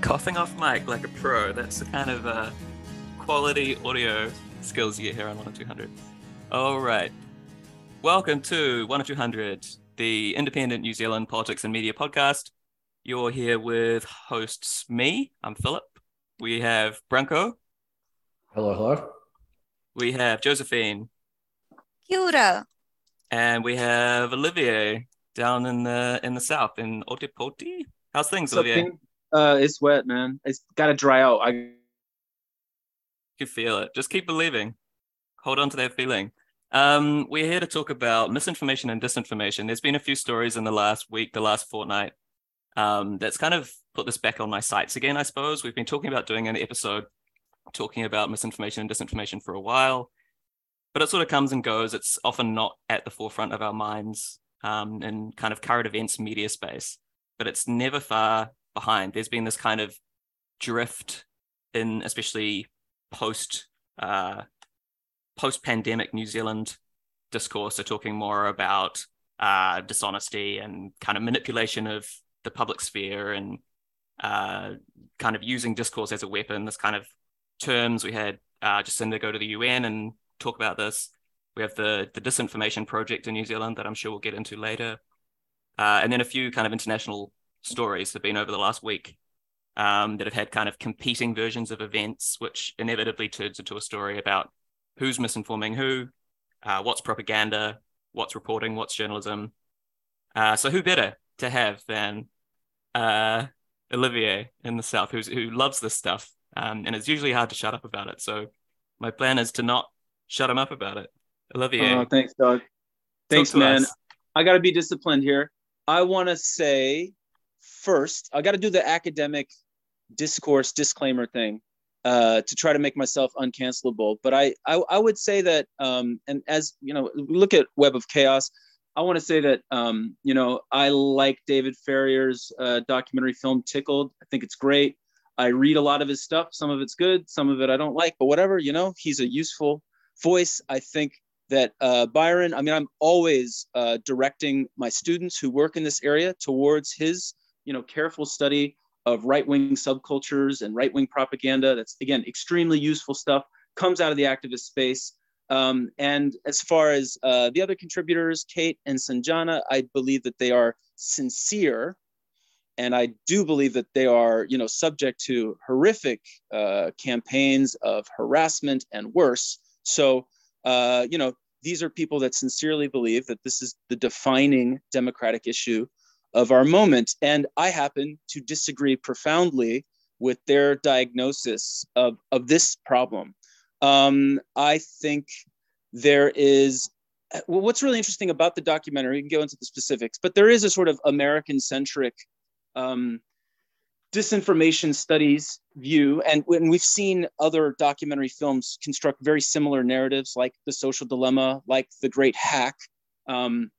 Coughing off mic like a pro. That's the kind of uh, quality audio skills you get here on 10200. All right. Welcome to 10200, the independent New Zealand politics and media podcast. You're here with hosts me, I'm Philip. We have Branko. Hello, hello. We have Josephine. Kia ora. And we have Olivier down in the in the south in Otepoti. How's things, Olivier? Uh, it's wet, man. It's got to dry out. I You can feel it. Just keep believing. Hold on to that feeling. Um, we're here to talk about misinformation and disinformation. There's been a few stories in the last week, the last fortnight, um, that's kind of put this back on my sights again, I suppose. We've been talking about doing an episode talking about misinformation and disinformation for a while, but it sort of comes and goes. It's often not at the forefront of our minds um, in kind of current events media space, but it's never far behind. There's been this kind of drift in, especially post uh, post pandemic New Zealand discourse. So talking more about uh, dishonesty and kind of manipulation of the public sphere and uh, kind of using discourse as a weapon. This kind of terms we had uh, Jacinda go to the UN and talk about this. We have the the disinformation project in New Zealand that I'm sure we'll get into later, uh, and then a few kind of international stories have been over the last week um, that have had kind of competing versions of events, which inevitably turns into a story about who's misinforming who, uh, what's propaganda, what's reporting, what's journalism. Uh, so who better to have than uh, Olivier in the South, who's, who loves this stuff, um, and it's usually hard to shut up about it. So my plan is to not shut him up about it. Olivier. Oh, thanks, Doug. Thanks, man. Us. I got to be disciplined here. I want to say first, I got to do the academic discourse disclaimer thing uh, to try to make myself uncancelable. But I, I, I would say that, um, and as you know, look at Web of Chaos. I want to say that, um, you know, I like David Farrier's uh, documentary film Tickled. I think it's great. I read a lot of his stuff. Some of it's good, some of it I don't like, but whatever, you know, he's a useful voice. I think that uh, Byron, I mean, I'm always uh, directing my students who work in this area towards his, you know, careful study of right-wing subcultures and right-wing propaganda. That's again extremely useful stuff. Comes out of the activist space. Um, and as far as uh, the other contributors, Kate and Sanjana, I believe that they are sincere, and I do believe that they are, you know, subject to horrific uh, campaigns of harassment and worse. So, uh, you know, these are people that sincerely believe that this is the defining democratic issue of our moment. And I happen to disagree profoundly with their diagnosis of, of this problem. Um, I think there is, well, what's really interesting about the documentary, we can go into the specifics, but there is a sort of American centric um, disinformation studies view. And when we've seen other documentary films construct very similar narratives like The Social Dilemma, like The Great Hack. Um,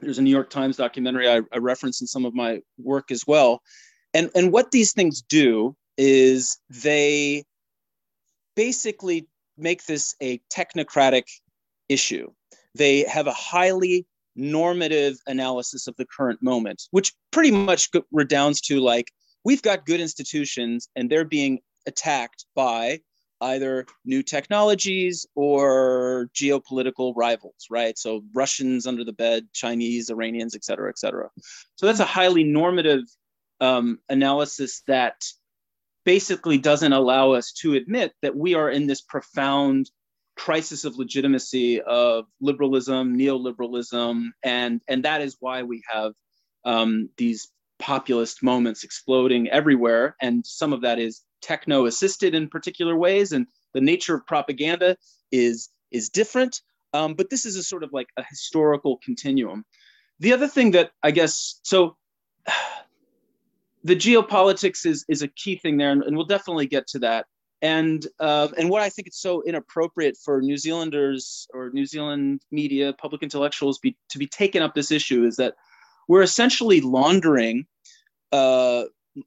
there's a New York Times documentary I, I reference in some of my work as well. And, and what these things do is they basically make this a technocratic issue. They have a highly normative analysis of the current moment, which pretty much redounds to like, we've got good institutions and they're being attacked by either new technologies or geopolitical rivals, right? So Russians under the bed, Chinese, Iranians, et cetera, et cetera. So that's a highly normative um, analysis that basically doesn't allow us to admit that we are in this profound crisis of legitimacy of liberalism, neoliberalism, and and that is why we have um, these populist moments exploding everywhere, and some of that is techno assisted in particular ways and the nature of propaganda is is different. Um, but this is a sort of like a historical continuum. The other thing that i guess so the geopolitics is is a key thing there and, and we'll definitely get to that. And uh, and what i think it's so inappropriate for new zealanders or new zealand media public intellectuals be, to be taking up this issue is that we're essentially laundering uh,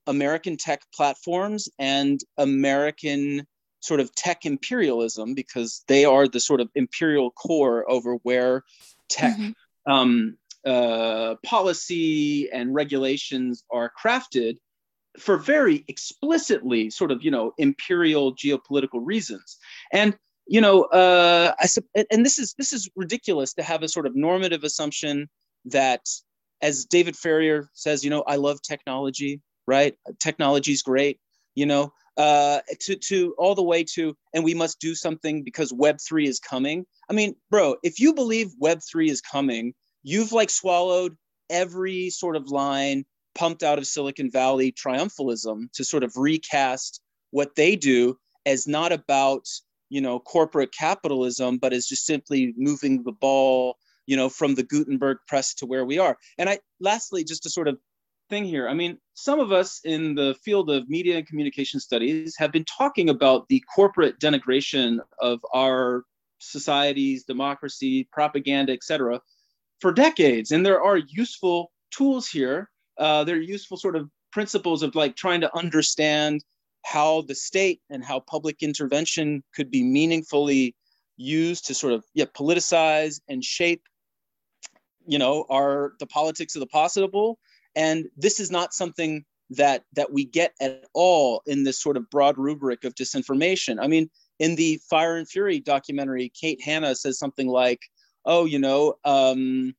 American tech platforms and American sort of tech imperialism because they are the sort of imperial core over where tech mm-hmm. um, uh, policy and regulations are crafted for very explicitly sort of you know imperial geopolitical reasons and you know uh I, and this is this is ridiculous to have a sort of normative assumption that as david farrier says you know i love technology right technology is great you know uh to to all the way to and we must do something because web 3 is coming i mean bro if you believe web 3 is coming you've like swallowed every sort of line pumped out of Silicon Valley triumphalism to sort of recast what they do as not about you know corporate capitalism, but as just simply moving the ball you know from the Gutenberg press to where we are. And I lastly, just to sort of thing here. I mean, some of us in the field of media and communication studies have been talking about the corporate denigration of our societies, democracy, propaganda, etc., for decades. And there are useful tools here uh, they're useful sort of principles of like trying to understand how the state and how public intervention could be meaningfully used to sort of yeah politicize and shape you know our the politics of the possible and this is not something that that we get at all in this sort of broad rubric of disinformation. I mean in the fire and fury documentary kate hannah says something like oh you know um,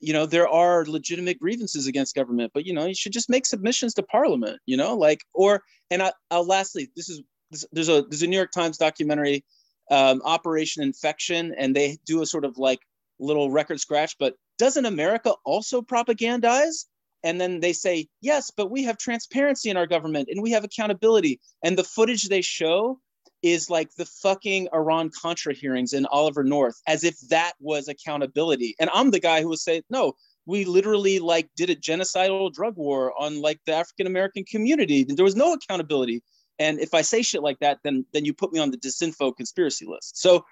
you know there are legitimate grievances against government but you know you should just make submissions to parliament you know like or and I, will lastly this is this, there's a there's a new york times documentary um, operation infection and they do a sort of like little record scratch but doesn't america also propagandize and then they say yes but we have transparency in our government and we have accountability and the footage they show is like the fucking Iran Contra hearings in Oliver North, as if that was accountability. And I'm the guy who would say, no, we literally like did a genocidal drug war on like the African American community. There was no accountability. And if I say shit like that, then then you put me on the disinfo conspiracy list. So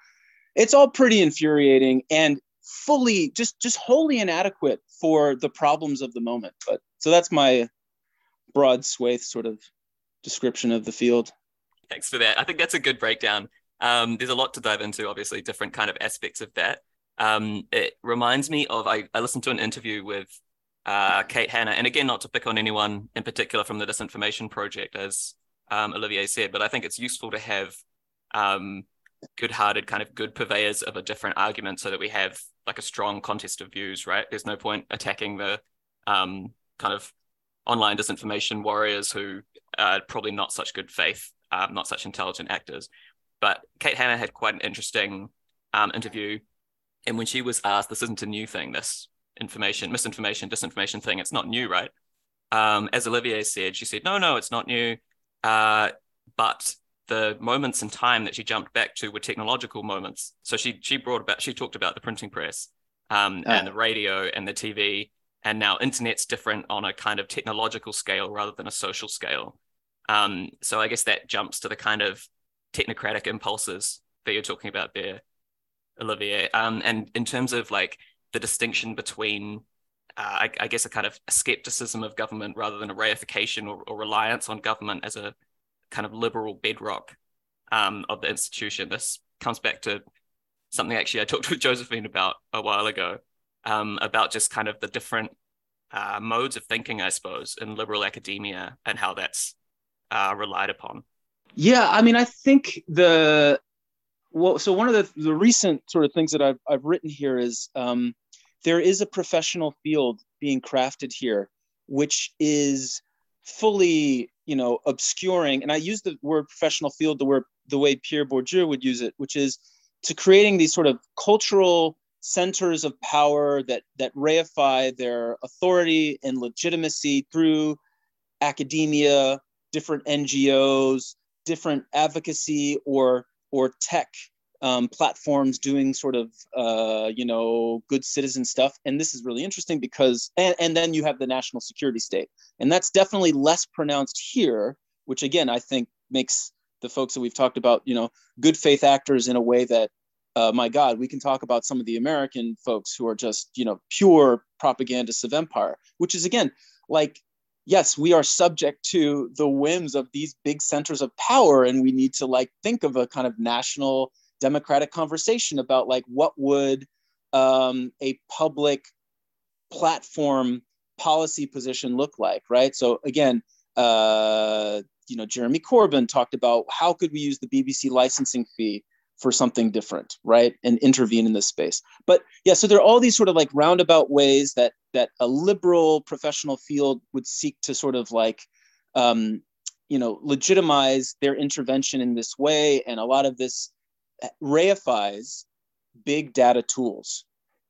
it's all pretty infuriating and fully just just wholly inadequate for the problems of the moment. But so that's my broad swathe sort of description of the field. Thanks for that. I think that's a good breakdown. Um, there's a lot to dive into, obviously, different kind of aspects of that. Um, it reminds me of I, I listened to an interview with uh, Kate Hannah, and again, not to pick on anyone in particular from the Disinformation Project, as um, Olivier said, but I think it's useful to have um, good-hearted, kind of good purveyors of a different argument, so that we have like a strong contest of views. Right? There's no point attacking the um, kind of online disinformation warriors who are probably not such good faith um, not such intelligent actors. But Kate Hannah had quite an interesting um, interview. And when she was asked, this isn't a new thing, this information, misinformation, disinformation thing, it's not new, right? Um, as Olivier said, she said, no, no, it's not new. Uh, but the moments in time that she jumped back to were technological moments. So she she brought about she talked about the printing press um, and the radio and the TV, and now internet's different on a kind of technological scale rather than a social scale. Um, so I guess that jumps to the kind of technocratic impulses that you're talking about there, Olivier. Um, and in terms of like the distinction between, uh, I, I, guess, a kind of a skepticism of government rather than a reification or, or reliance on government as a kind of liberal bedrock um, of the institution. This comes back to something actually I talked with Josephine about a while ago um, about just kind of the different uh, modes of thinking, I suppose, in liberal academia and how that's uh, relied upon? Yeah, I mean, I think the well, so one of the, the recent sort of things that I've, I've written here is um, there is a professional field being crafted here, which is fully, you know, obscuring. And I use the word professional field the word the way Pierre Bourdieu would use it, which is to creating these sort of cultural centers of power that that reify their authority and legitimacy through academia, different NGOs, different advocacy or or tech um, platforms doing sort of uh, you know good citizen stuff. And this is really interesting because and, and then you have the national security state. And that's definitely less pronounced here which again i think makes the folks that we've talked about you know good faith actors in a way that uh, my god we can talk about some of the american folks who are just you know pure propagandists of empire which is again like yes, we are subject to the whims of these big centers of power, and we need to like think of a kind of national democratic conversation about like what would um, a public platform policy position look like, right? So again, uh, you know, Jeremy Corbyn talked about how could we use the BBC licensing fee for something different, right? And intervene in this space. But yeah, so there are all these sort of like roundabout ways that that a liberal professional field would seek to sort of like um, you know legitimize their intervention in this way and a lot of this reifies big data tools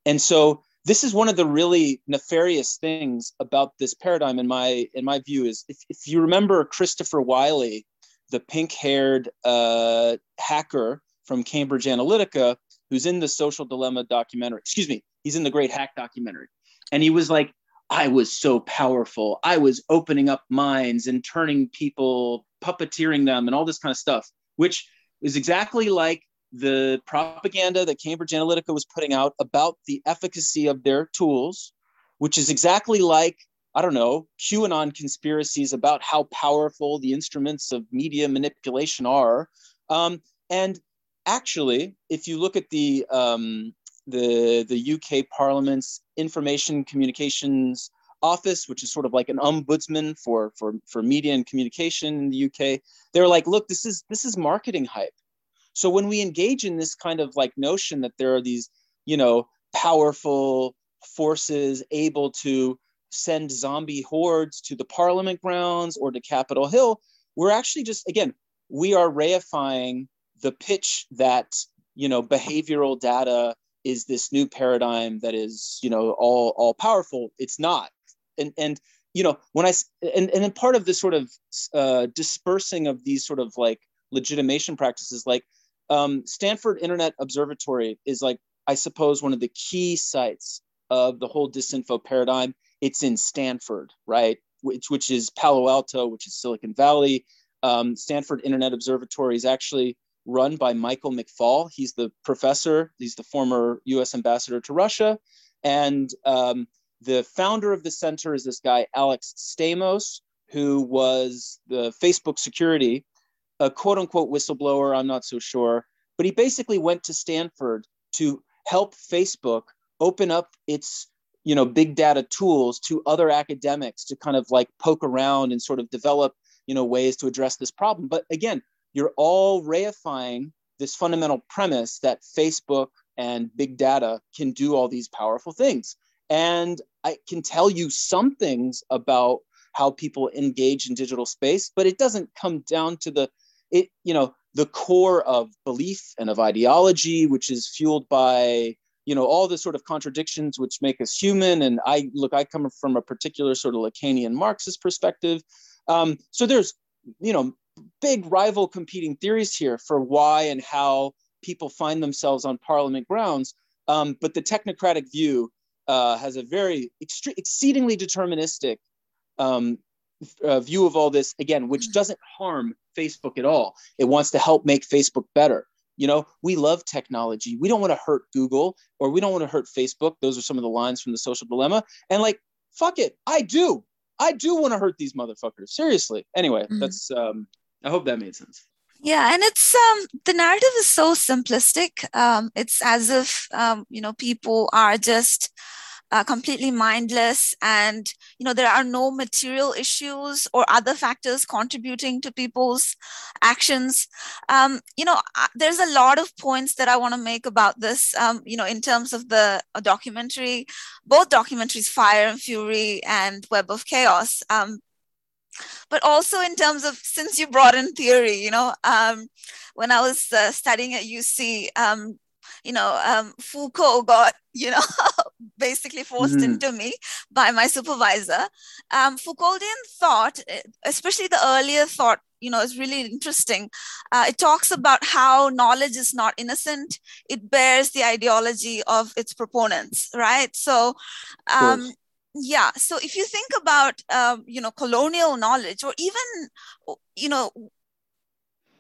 and so this is one of the really nefarious things about this paradigm in my in my view is if, if you remember christopher wylie the pink-haired uh, hacker from cambridge analytica who's in the social dilemma documentary excuse me he's in the great hack documentary and he was like I was so powerful. I was opening up minds and turning people, puppeteering them, and all this kind of stuff, which is exactly like the propaganda that Cambridge Analytica was putting out about the efficacy of their tools, which is exactly like, I don't know, QAnon conspiracies about how powerful the instruments of media manipulation are. Um, and actually, if you look at the um, the the UK Parliament's Information Communications Office, which is sort of like an ombudsman for for for media and communication in the UK. They're like, look, this is this is marketing hype. So when we engage in this kind of like notion that there are these, you know, powerful forces able to send zombie hordes to the Parliament grounds or to Capitol Hill, we're actually just again we are reifying the pitch that you know behavioral data is this new paradigm that is you know all all powerful. It's not. And and you know when i and and then part of this sort of uh, dispersing of these sort of like legitimation practices like um, stanford internet observatory is like i suppose one of the key sites of the whole disinfo paradigm it's in stanford right which, which is palo alto which is silicon valley um, stanford internet observatory is actually run by Michael McFaul. He's the professor, he's the former US ambassador to Russia. And um, the founder of the center is this guy, Alex Stamos, who was the Facebook security, a quote unquote whistleblower, I'm not so sure. But he basically went to Stanford to help Facebook open up its you know big data tools to other academics to kind of like poke around and sort of develop you know ways to address this problem but again you're all reifying this fundamental premise that Facebook and big data can do all these powerful things. And I can tell you some things about how people engage in digital space, but it doesn't come down to the it, you know, the core of belief and of ideology, which is fueled by you know all the sort of contradictions which make us human and i look i come from a particular sort of lacanian marxist perspective um, so there's you know big rival competing theories here for why and how people find themselves on parliament grounds. Um, but the technocratic view uh, has a very extre- exceedingly deterministic um, uh, view of all this, again, which mm. doesn't harm Facebook at all. It wants to help make Facebook better. You know, we love technology. We don't want to hurt Google or we don't want to hurt Facebook. Those are some of the lines from the social dilemma. And like, fuck it, I do. I do want to hurt these motherfuckers. Seriously. Anyway, mm-hmm. that's um, I hope that made sense. Yeah, and it's um, the narrative is so simplistic. Um, it's as if um, you know people are just uh, completely mindless, and you know there are no material issues or other factors contributing to people's actions. Um, you know, uh, there's a lot of points that I want to make about this. Um, you know, in terms of the uh, documentary, both documentaries, Fire and Fury and Web of Chaos. Um, but also in terms of since you brought in theory you know um, when i was uh, studying at uc um, you know um, foucault got you know basically forced mm-hmm. into me by my supervisor. Um, foucauldian thought especially the earlier thought you know is really interesting. Uh, it talks about how knowledge is not innocent. It bears the ideology of its proponents right? So um, yeah so if you think about um, you know colonial knowledge or even you know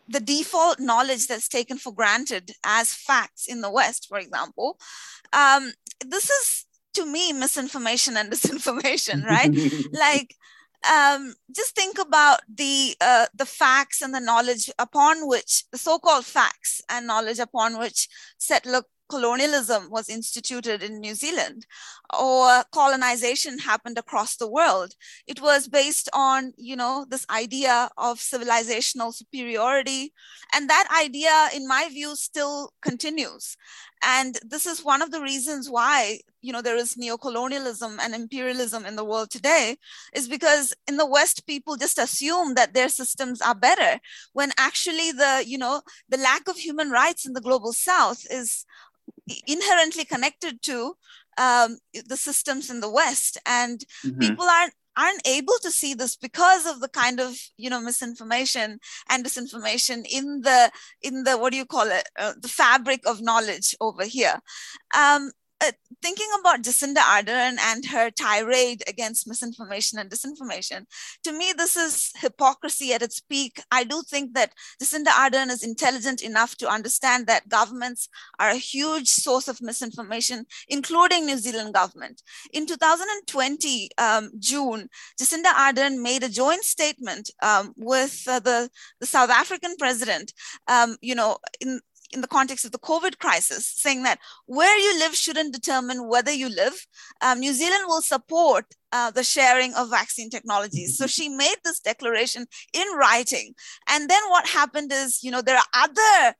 the default knowledge that's taken for granted as facts in the west for example um, this is to me misinformation and disinformation right like um, just think about the uh, the facts and the knowledge upon which the so-called facts and knowledge upon which settler colonialism was instituted in New Zealand or colonization happened across the world. It was based on, you know, this idea of civilizational superiority. And that idea, in my view, still continues. And this is one of the reasons why, you know, there is neocolonialism and imperialism in the world today, is because in the West, people just assume that their systems are better, when actually the, you know, the lack of human rights in the global South is inherently connected to um, the systems in the West, and mm-hmm. people aren't aren't able to see this because of the kind of you know misinformation and disinformation in the in the what do you call it? Uh, the fabric of knowledge over here. Um, uh, thinking about Jacinda Ardern and her tirade against misinformation and disinformation, to me, this is hypocrisy at its peak. I do think that Jacinda Ardern is intelligent enough to understand that governments are a huge source of misinformation, including New Zealand government. In 2020, um, June, Jacinda Ardern made a joint statement um, with uh, the, the South African president, um, you know, in, in the context of the COVID crisis, saying that where you live shouldn't determine whether you live. Um, New Zealand will support uh, the sharing of vaccine technologies. So she made this declaration in writing. And then what happened is, you know, there are other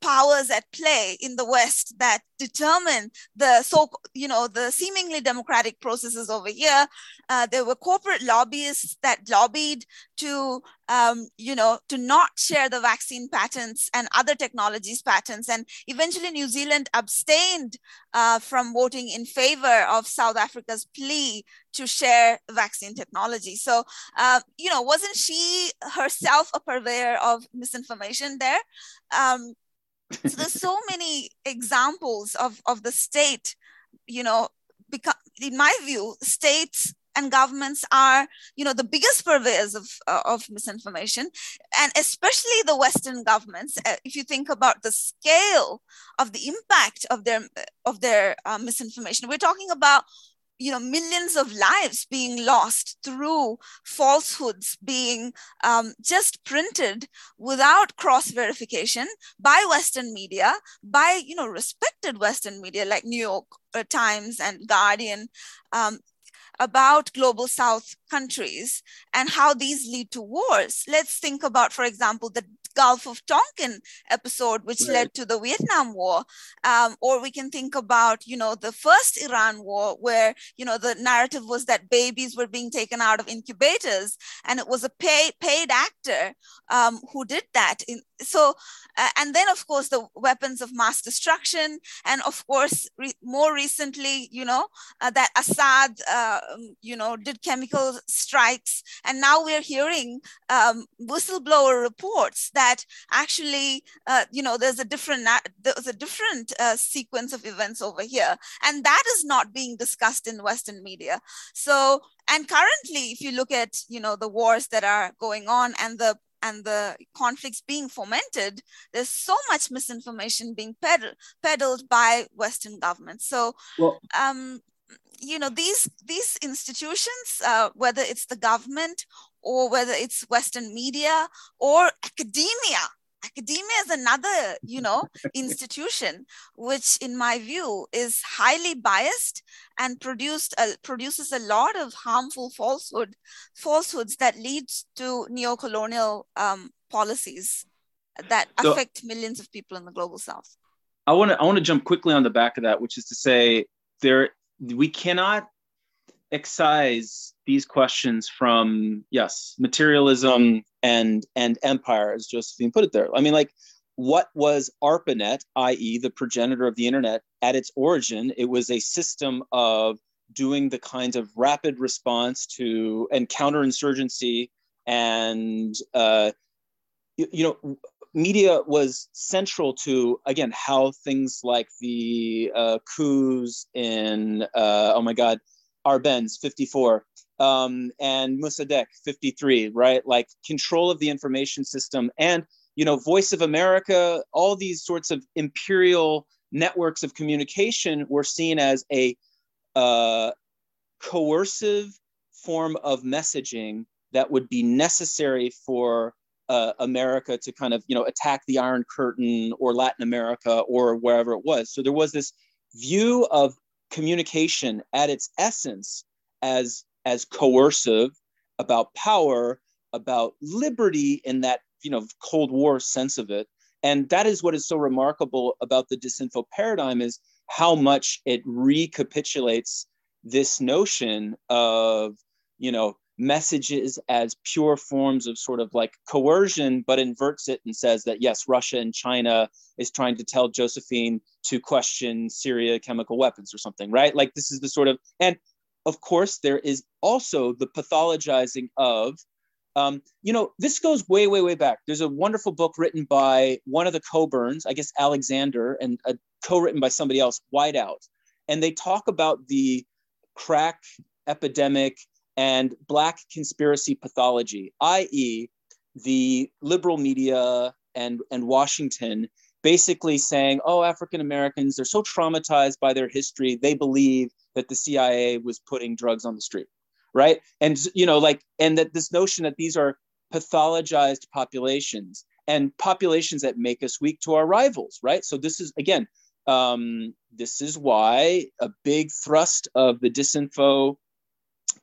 powers at play in the West that determine the so you know the seemingly democratic processes over here. Uh, there were corporate lobbyists that lobbied to um, you know to not share the vaccine patents and other technologies patents, and eventually New Zealand abstained uh, from voting in favor of South Africa's plea to share vaccine technology. So uh, you know wasn't she herself a purveyor of misinformation there? Um, so there's so many examples of, of the state, you know, because in my view, states and governments are you know the biggest purveyors of, uh, of misinformation. And especially the western governments uh, if you think about the scale of the impact of their of their uh, misinformation we're talking about you know millions of lives being lost through falsehoods being um, just printed without cross verification by western media by you know respected western media like new york uh, times and guardian um, about global south countries and how these lead to wars. Let's think about for example the Gulf of Tonkin episode, which right. led to the Vietnam War. Um, or we can think about, you know, the first Iran war, where, you know, the narrative was that babies were being taken out of incubators, and it was a pay, paid actor um, who did that. In, so, uh, and then, of course, the weapons of mass destruction. And of course, re- more recently, you know, uh, that Assad, uh, you know, did chemical strikes. And now we're hearing um, whistleblower reports that actually, uh, you know, there's a different there's a different uh, sequence of events over here, and that is not being discussed in Western media. So, and currently, if you look at you know the wars that are going on and the and the conflicts being fomented, there's so much misinformation being peddled, peddled by Western governments. So, well, um, you know, these these institutions, uh, whether it's the government or whether it's Western media or academia. Academia is another, you know, institution which, in my view, is highly biased and produced produces a lot of harmful falsehood falsehoods that leads to neo-colonial um, policies that so, affect millions of people in the global south. I want to I want to jump quickly on the back of that, which is to say there we cannot excise these questions from yes materialism and and empire as josephine put it there. I mean like what was arpanet i.e the progenitor of the internet at its origin? It was a system of doing the kinds of rapid response to and counterinsurgency and uh, you, you know media was central to again how things like the uh, coups in uh, oh my god Arbenz 54 um, and Mossadegh 53, right? Like control of the information system and you know Voice of America, all these sorts of imperial networks of communication were seen as a uh, coercive form of messaging that would be necessary for uh, America to kind of you know attack the Iron Curtain or Latin America or wherever it was. So there was this view of communication at its essence as as coercive about power, about liberty in that you know Cold War sense of it. And that is what is so remarkable about the disinfo paradigm is how much it recapitulates this notion of you know messages as pure forms of sort of like coercion, but inverts it and says that yes, Russia and China is trying to tell Josephine to question Syria chemical weapons or something, right? Like this is the sort of, and of course, there is also the pathologizing of, um, you know, this goes way, way, way back. There's a wonderful book written by one of the Cockburns, I guess Alexander, and a co-written by somebody else, Whiteout, and they talk about the crack epidemic and Black conspiracy pathology, i.e., the liberal media and, and Washington basically saying, oh, African Americans, they're so traumatized by their history, they believe that the CIA was putting drugs on the street, right? And, you know, like, and that this notion that these are pathologized populations and populations that make us weak to our rivals, right? So this is, again, um, this is why a big thrust of the disinfo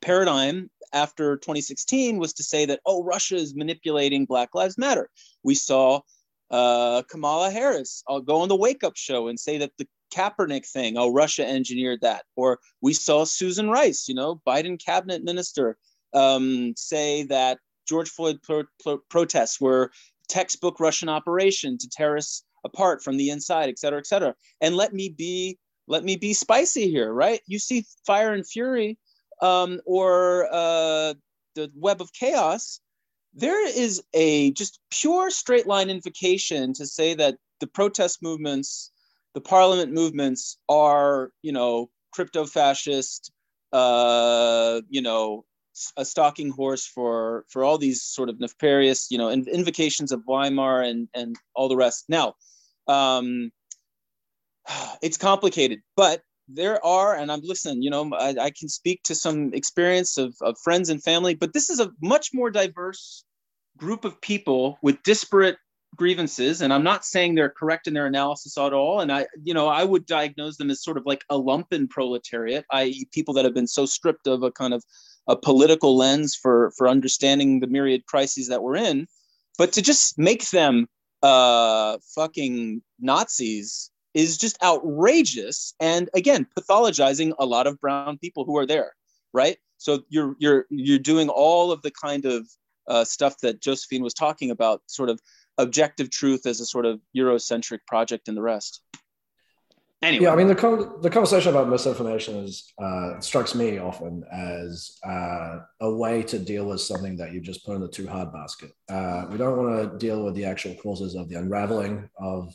paradigm after 2016 was to say that, oh, Russia is manipulating Black Lives Matter. We saw uh, Kamala Harris I'll go on the wake up show and say that the Kaepernick thing, oh, Russia engineered that. Or we saw Susan Rice, you know, Biden cabinet minister, um, say that George Floyd pro- pro- protests were textbook Russian operation to tear us apart from the inside, et cetera, et cetera. And let me be let me be spicy here, right? You see Fire and Fury um, or uh, the web of chaos, there is a just pure straight line invocation to say that the protest movements, the parliament movements are, you know, crypto fascist, uh, you know, a stalking horse for for all these sort of nefarious, you know, invocations of Weimar and and all the rest. Now, um, it's complicated, but there are, and I'm listening, you know, I, I, can speak to some experience of, of friends and family, but this is a much more diverse group of people with disparate grievances. And I'm not saying they're correct in their analysis at all. And I, you know, I would diagnose them as sort of like a lumpen proletariat, i.e., people that have been so stripped of a kind of a political lens for for understanding the myriad crises that we're in. But to just make them uh fucking Nazis is just outrageous and again pathologizing a lot of brown people who are there right so you're you're you're doing all of the kind of uh, stuff that josephine was talking about sort of objective truth as a sort of eurocentric project and the rest. Anyway. Yeah i mean the, con- the conversation about misinformation is uh, strikes me often as uh, a way to deal with something that you just put in the too hard basket. Uh, we don't want to deal with the actual causes of the unraveling of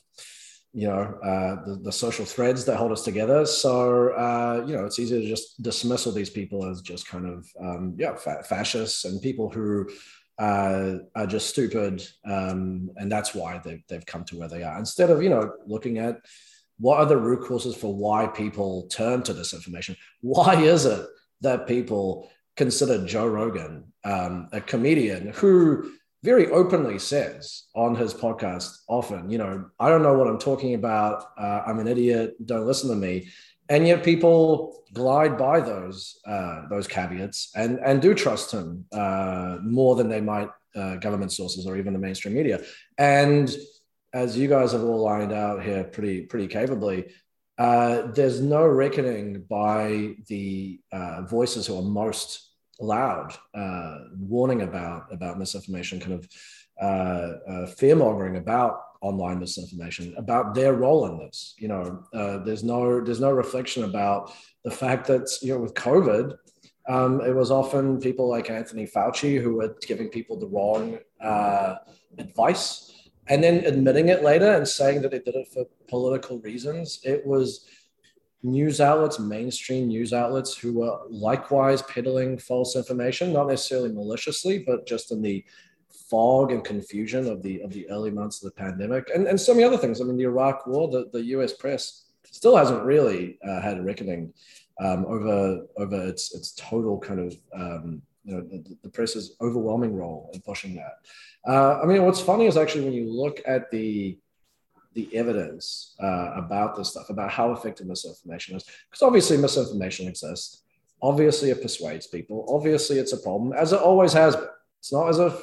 you know uh, the, the social threads that hold us together. So uh, you know it's easy to just dismiss all these people as just kind of um, yeah fa- fascists and people who uh, are just stupid um, and that's why they've, they've come to where they are instead of you know looking at what are the root causes for why people turn to this information why is it that people consider joe rogan um, a comedian who very openly says on his podcast often, you know, I don't know what I'm talking about. Uh, I'm an idiot. Don't listen to me. And yet people glide by those uh, those caveats and and do trust him uh, more than they might uh, government sources or even the mainstream media. And as you guys have all lined out here pretty pretty capably, uh, there's no reckoning by the uh, voices who are most loud, uh, warning about about misinformation, kind of fear mongering about online misinformation, about their role in this. You know, uh, there's no there's no reflection about the fact that you know with COVID, um, it was often people like Anthony Fauci who were giving people the wrong uh, advice. And then admitting it later and saying that they did it for political reasons, it was news outlets, mainstream news outlets, who were likewise peddling false information, not necessarily maliciously, but just in the fog and confusion of the of the early months of the pandemic, and and so many other things. I mean, the Iraq War, the, the U.S. press still hasn't really uh, had a reckoning um, over over its its total kind of um, you know, the, the press's overwhelming role in pushing that. Uh, I mean, what's funny is actually when you look at the the evidence uh, about this stuff, about how effective misinformation is, because obviously misinformation exists. Obviously, it persuades people. Obviously, it's a problem, as it always has been. It's not as if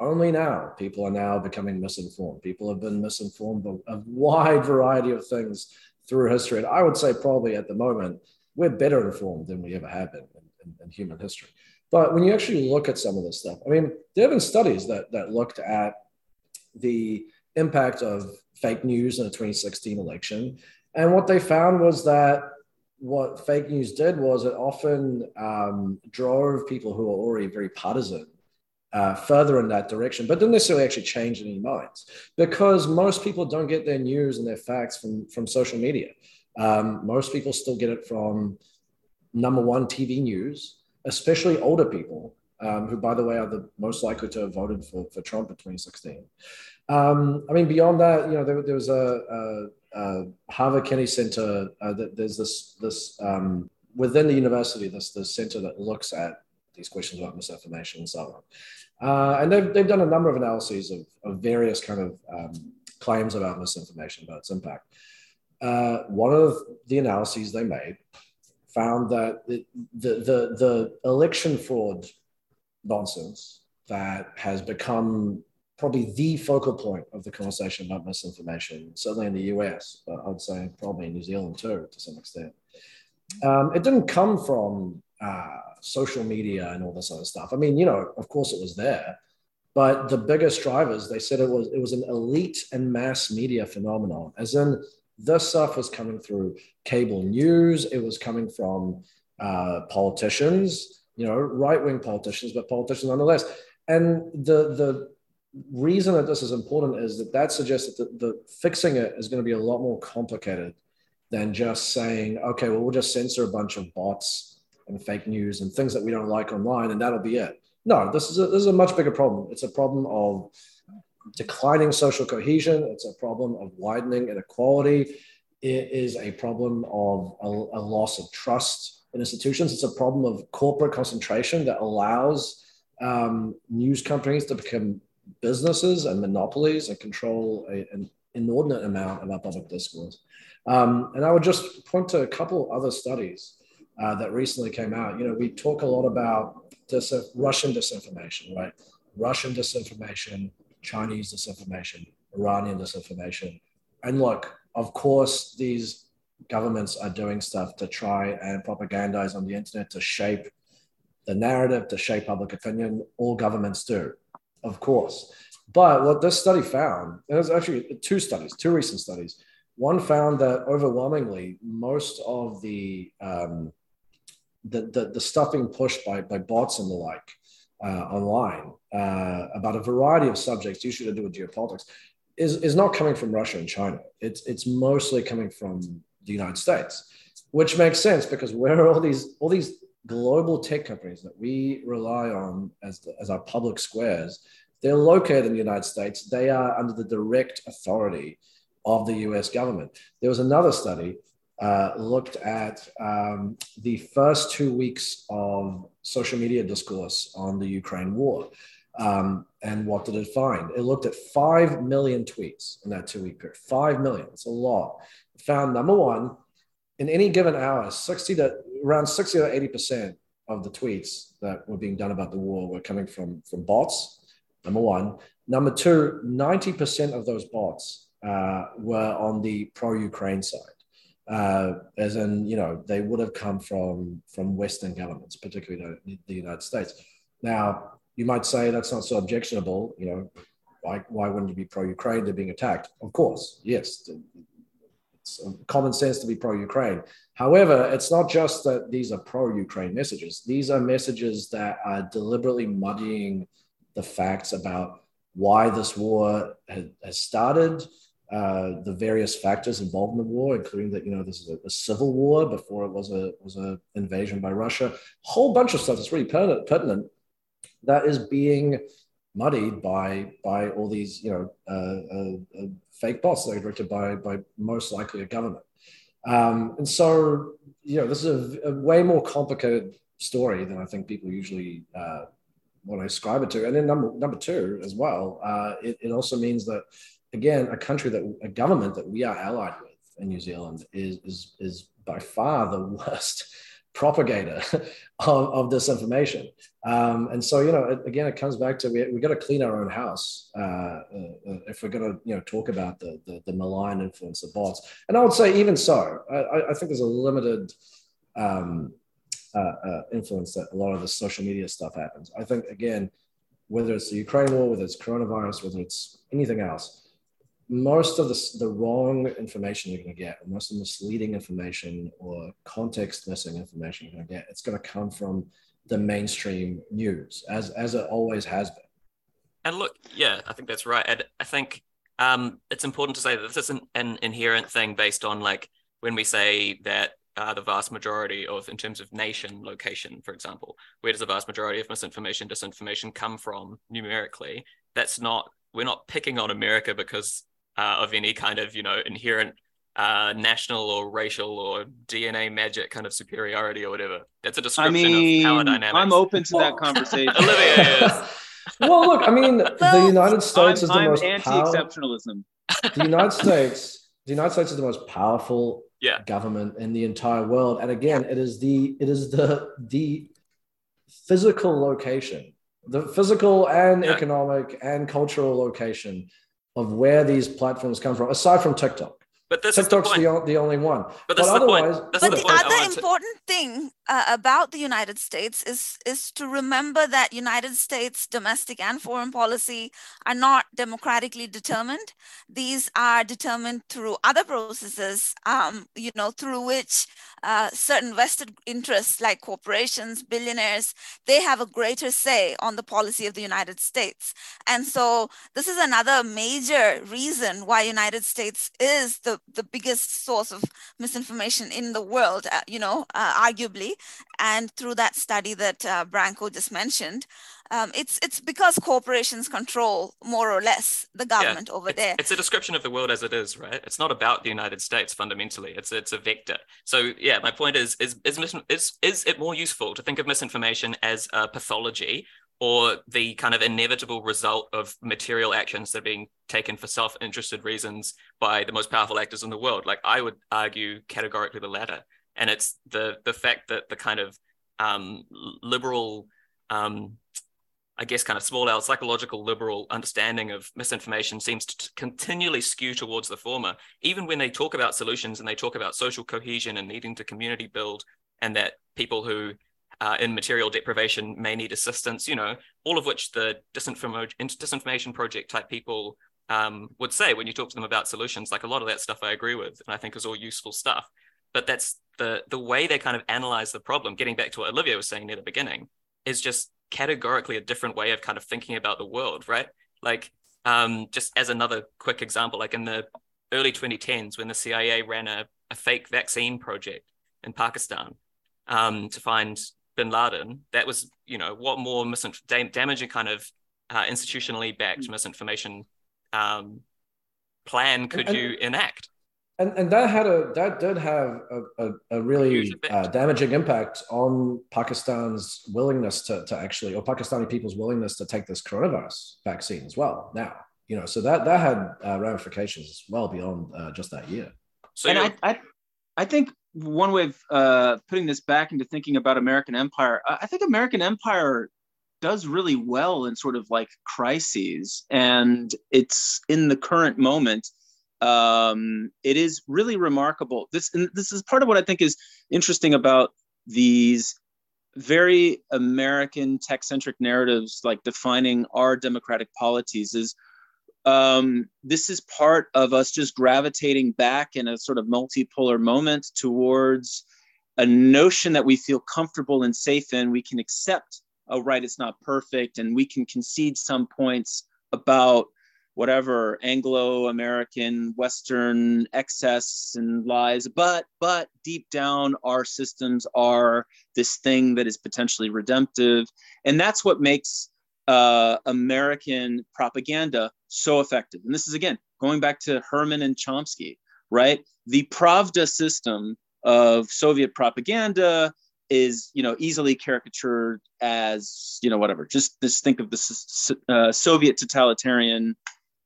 only now people are now becoming misinformed. People have been misinformed of a wide variety of things through history. And I would say, probably at the moment, we're better informed than we ever have been in, in, in human history. But when you actually look at some of this stuff, I mean, there have been studies that, that looked at the impact of fake news in the 2016 election. And what they found was that what fake news did was it often um, drove people who are already very partisan uh, further in that direction, but didn't necessarily actually change any minds because most people don't get their news and their facts from, from social media. Um, most people still get it from number one TV news, especially older people, um, who, by the way, are the most likely to have voted for, for Trump in 2016. Um, I mean, beyond that, you know, there, there was a, a, a, Harvard Kennedy Center. Uh, there's this this um, within the university, this this center that looks at these questions about misinformation and so on. Uh, and they've, they've done a number of analyses of, of various kind of um, claims about misinformation, about its impact. Uh, one of the analyses they made found that the, the, the, the election fraud nonsense that has become probably the focal point of the conversation about misinformation, certainly in the US, but I'd say probably in New Zealand too, to some extent. Um, it didn't come from uh, social media and all this other stuff. I mean, you know, of course it was there, but the biggest drivers, they said it was it was an elite and mass media phenomenon, as in this stuff was coming through cable news, it was coming from uh, politicians, you know, right wing politicians, but politicians nonetheless. And the the reason that this is important is that that suggests that the, the fixing it is going to be a lot more complicated than just saying, okay, well, we'll just censor a bunch of bots and fake news and things that we don't like online, and that'll be it. No, this is a, this is a much bigger problem. It's a problem of declining social cohesion. It's a problem of widening inequality. It is a problem of a, a loss of trust in institutions. It's a problem of corporate concentration that allows um, news companies to become businesses and monopolies and control a, an inordinate amount of our public discourse. Um, and I would just point to a couple other studies uh, that recently came out. You know, we talk a lot about dis- Russian disinformation, right? Russian disinformation, Chinese disinformation, Iranian disinformation. And look, of course, these governments are doing stuff to try and propagandize on the internet to shape the narrative, to shape public opinion. All governments do, of course. But what this study found, there's actually two studies, two recent studies. One found that overwhelmingly, most of the um, the, the, the stuff being pushed by, by bots and the like uh, online uh, about a variety of subjects, usually to do with geopolitics, is, is not coming from Russia and China. It's, it's mostly coming from the United States, which makes sense because where are all these, all these global tech companies that we rely on as, the, as our public squares, they're located in the United States. They are under the direct authority of the US government. There was another study uh, looked at um, the first two weeks of social media discourse on the Ukraine war. Um, and what did it find? It looked at 5 million tweets in that two week period. 5 million, it's a lot. It found number one, in any given hour, 60 to around 60 or 80% of the tweets that were being done about the war were coming from, from bots. Number one. Number two, 90% of those bots uh, were on the pro Ukraine side uh, as in you know they would have come from from Western governments, particularly the, the United States. Now you might say that's not so objectionable. You know, why why wouldn't you be pro-Ukraine? They're being attacked. Of course, yes, it's common sense to be pro-Ukraine. However, it's not just that these are pro-Ukraine messages. These are messages that are deliberately muddying the facts about why this war has started uh, the various factors involved in the war, including that you know this is a, a, civil war before it was a was an invasion by Russia. A whole bunch of stuff that's really pertinent, pertinent that is being muddied by by all these you know uh, uh, uh, fake bots that are directed by by most likely a government. Um, and so you know this is a, a way more complicated story than I think people usually uh, want to ascribe it to. And then number number two as well, uh, it, it also means that again, a country that a government that we are allied with in New Zealand is is is by far the worst propagator of, of this information. Um, and so, you know, again, it comes back to we, we got to clean our own house uh, uh, if we're going to, you know, talk about the, the, the malign influence of bots. And I would say, even so, I, I think there's a limited um, uh, uh, influence that a lot of the social media stuff happens. I think, again, whether it's the Ukraine war, whether it's coronavirus, whether it's anything else, most of the, the wrong information you're going to get, most of the misleading information or context missing information you're going to get, it's going to come from the mainstream news, as as it always has been. And look, yeah, I think that's right. And I think um, it's important to say that this isn't an inherent thing based on like when we say that uh, the vast majority of, in terms of nation location, for example, where does the vast majority of misinformation, disinformation come from numerically? That's not, we're not picking on America because uh, of any kind of you know inherent uh, national or racial or DNA magic kind of superiority or whatever. That's a description I mean, of power dynamics. I'm open to well, that conversation. Olivier is. Well, look, I mean, the United States I'm, is the I'm most anti-exceptionalism. Power- the United States, the United States is the most powerful yeah. government in the entire world, and again, it is the it is the the physical location, the physical and yeah. economic and cultural location of where these platforms come from, aside from TikTok. But this TikTok's is the, the, the only one. But, but otherwise, but the, the other important to... thing uh, about the United States is is to remember that United States domestic and foreign policy are not democratically determined. These are determined through other processes, um, you know, through which uh, certain vested interests like corporations, billionaires, they have a greater say on the policy of the United States. And so this is another major reason why United States is the, the biggest source of misinformation in the world, uh, you know, uh, arguably. And through that study that uh, Branko just mentioned, um, it's it's because corporations control more or less the government yeah, over it's, there. It's a description of the world as it is, right? It's not about the United States fundamentally. It's it's a vector. So yeah, my point is is is is is it more useful to think of misinformation as a pathology or the kind of inevitable result of material actions that are being taken for self-interested reasons by the most powerful actors in the world? Like I would argue categorically the latter, and it's the the fact that the kind of um, liberal um, I guess, kind of small L psychological liberal understanding of misinformation seems to continually skew towards the former. Even when they talk about solutions and they talk about social cohesion and needing to community build, and that people who are in material deprivation may need assistance, you know, all of which the disinformation project type people um, would say when you talk to them about solutions. Like a lot of that stuff I agree with, and I think is all useful stuff. But that's the the way they kind of analyze the problem. Getting back to what Olivier was saying near the beginning, is just categorically a different way of kind of thinking about the world, right? Like, um, just as another quick example, like in the early 2010s, when the CIA ran a, a fake vaccine project in Pakistan um, to find bin Laden, that was, you know, what more misinf- damaging kind of uh, institutionally backed mm. misinformation um, plan could and, you enact? and and that had a that did have a, a, a really uh, damaging impact on Pakistan's willingness to, to actually or Pakistani people's willingness to take this coronavirus vaccine as well. Now, you know, so that that had uh, ramifications well beyond uh, just that year. So and I, I I think one way of uh, putting this back into thinking about American empire, I think American empire does really well in sort of like crises, and it's in the current moment um, it is really remarkable. This and this is part of what I think is interesting about these very American tech-centric narratives, like defining our democratic polities, is um, this is part of us just gravitating back in a sort of multipolar moment towards a notion that we feel comfortable and safe in. We can accept, oh, right, it's not perfect, and we can concede some points about whatever anglo-american western excess and lies but but deep down our systems are this thing that is potentially redemptive and that's what makes uh, american propaganda so effective. And this is again going back to herman and chomsky right? The pravda system of soviet propaganda is you know easily caricatured as you know whatever. Just just think of the uh, soviet totalitarian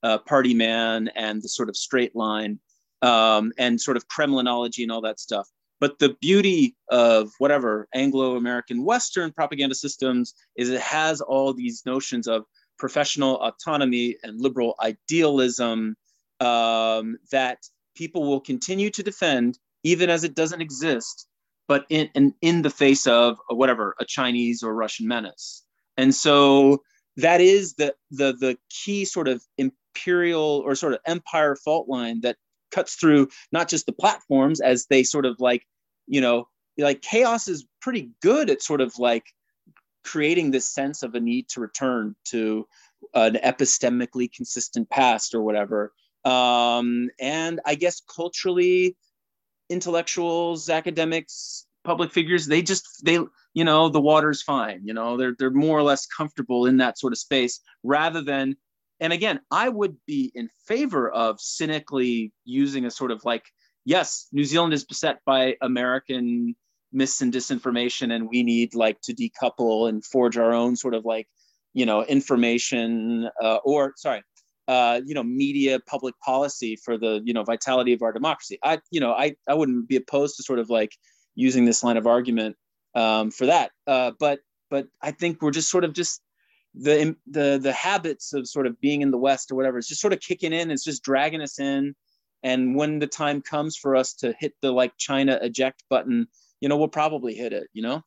uh, party man and the sort of straight line um, and sort of kremlinology and all that stuff but the beauty of whatever anglo-american western propaganda systems is it has all these notions of professional autonomy and liberal idealism um, that people will continue to defend even as it doesn't exist but in, in, in the face of whatever a Chinese or Russian menace. And so that is the, the, the key sort of imperial or sort of empire fault line that cuts through not just the platforms as they sort of like, you know, like chaos is pretty good at sort of like creating this sense of a need to return to an epistemically consistent past or whatever. Um, and I guess culturally, intellectuals, academics, public figures, they just they you know the water's fine. You know they're they're more or less comfortable in that sort of space rather than. And again, I would be in favor of cynically using a sort of like, yes, New Zealand is beset by American mis and disinformation, and we need like to decouple and forge our own sort of like, you know, information uh, or sorry, uh, you know, media public policy for the, you know, vitality of our democracy. I, you know, I, I wouldn't be opposed to sort of like using this line of argument um, for that. Uh, but, but I think we're just sort of just the, the, the habits of sort of being in the West or whatever, it's just sort of kicking in. It's just dragging us in. And when the time comes for us to hit the like China eject button, you know, we'll probably hit it, you know?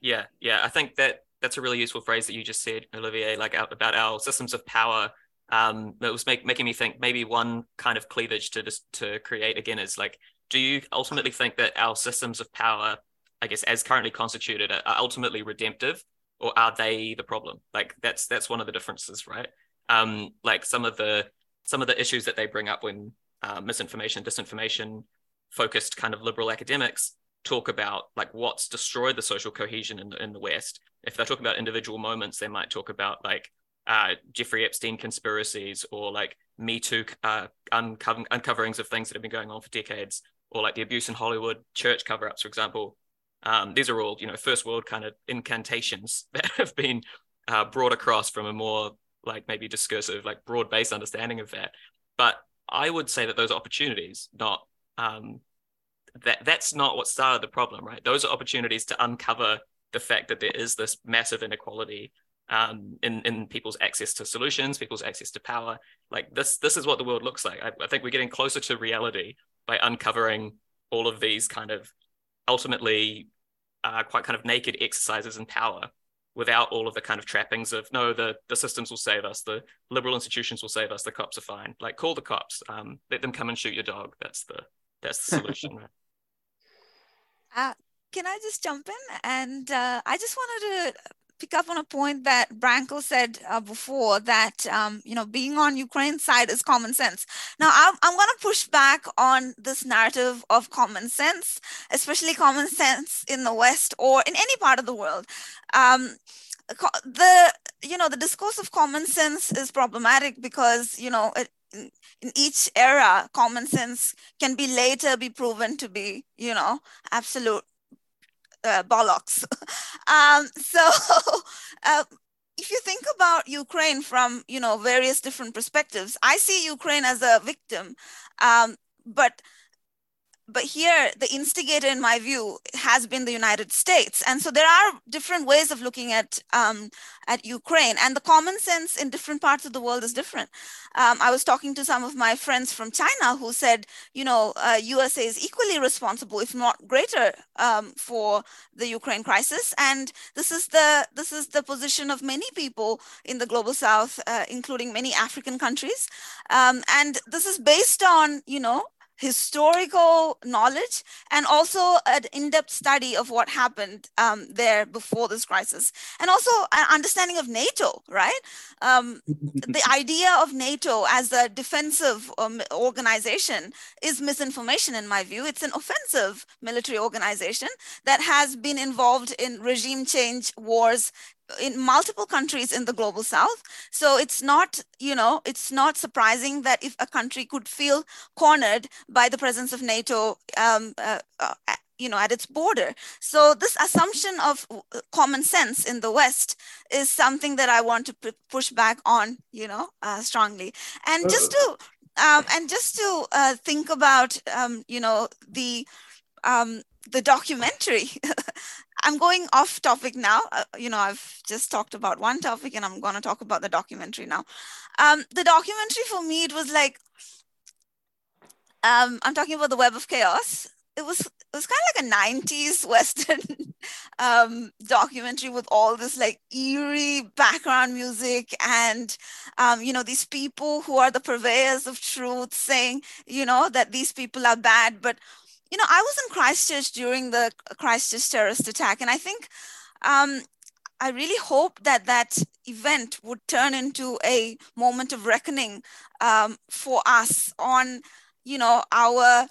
Yeah. Yeah. I think that that's a really useful phrase that you just said, Olivier, like about our systems of power um, it was make, making me think maybe one kind of cleavage to just to create again is like, do you ultimately think that our systems of power, I guess, as currently constituted, are ultimately redemptive, or are they the problem? Like that's that's one of the differences, right? Um, like some of the some of the issues that they bring up when uh, misinformation, disinformation focused kind of liberal academics talk about like what's destroyed the social cohesion in, in the West. If they're talking about individual moments, they might talk about like uh, Jeffrey Epstein conspiracies or like Me Too uh, uncover- uncoverings of things that have been going on for decades, or like the abuse in Hollywood church cover ups, for example. Um, these are all, you know, first world kind of incantations that have been uh, brought across from a more like maybe discursive, like broad based understanding of that. But I would say that those opportunities, not um, that that's not what started the problem, right? Those are opportunities to uncover the fact that there is this massive inequality um, in in people's access to solutions, people's access to power. Like this, this is what the world looks like. I, I think we're getting closer to reality by uncovering all of these kind of ultimately uh, quite kind of naked exercises in power without all of the kind of trappings of no the the systems will save us the liberal institutions will save us the cops are fine. Like call the cops um, let them come and shoot your dog. That's the that's the solution uh, can i just jump in? And uh, i just wanted to pick up on a point that Branko said uh, before that, um, you know, being on Ukraine's side is common sense. Now, I'm, I'm going to push back on this narrative of common sense, especially common sense in the West or in any part of the world. Um, the, you know, the discourse of common sense is problematic because, you know, it, in each era, common sense can be later be proven to be, you know, absolute uh, bollocks. um, so uh, if you think about Ukraine from you know various different perspectives, I see Ukraine as a victim, um, but but here the instigator in my view has been the united states. And so there are different ways of looking at um, at ukraine. And the common sense in different parts of the world is different. Um, i was talking to some of my friends from china who said you know uh, usa is equally responsible if not greater um, for the ukraine crisis. And this is the this is the position of many people in the global south uh, including many african countries. Um, and this is based on you know historical knowledge and also an in-depth study of what happened um, there before this crisis. And also an understanding of nato right? Um, the idea of nato as a defensive um, organization is misinformation in my view. It's an offensive military organization that has been involved in regime change wars in multiple countries in the global south. So it's not you know it's not surprising that if a country could feel cornered by the presence of nato um, uh, uh, you know at its border. So this assumption of uh, common sense in the west is something that i want to p- push back on you know uh, strongly. And just to um, and just to uh, think about um, you know the um, the documentary i'm going off topic now. Uh, you know i've just talked about one topic and i'm going to talk about the documentary now. Um, the documentary for me it was like um, i'm talking about the web of chaos. It was it was kind of like a 90s western um, documentary with all this like eerie background music and um, you know these people who are the purveyors of truth saying you know that these people are bad but you know i was in christchurch during the christchurch terrorist attack and i think um, I really hope that that event would turn into a moment of reckoning um, for us on, you know, our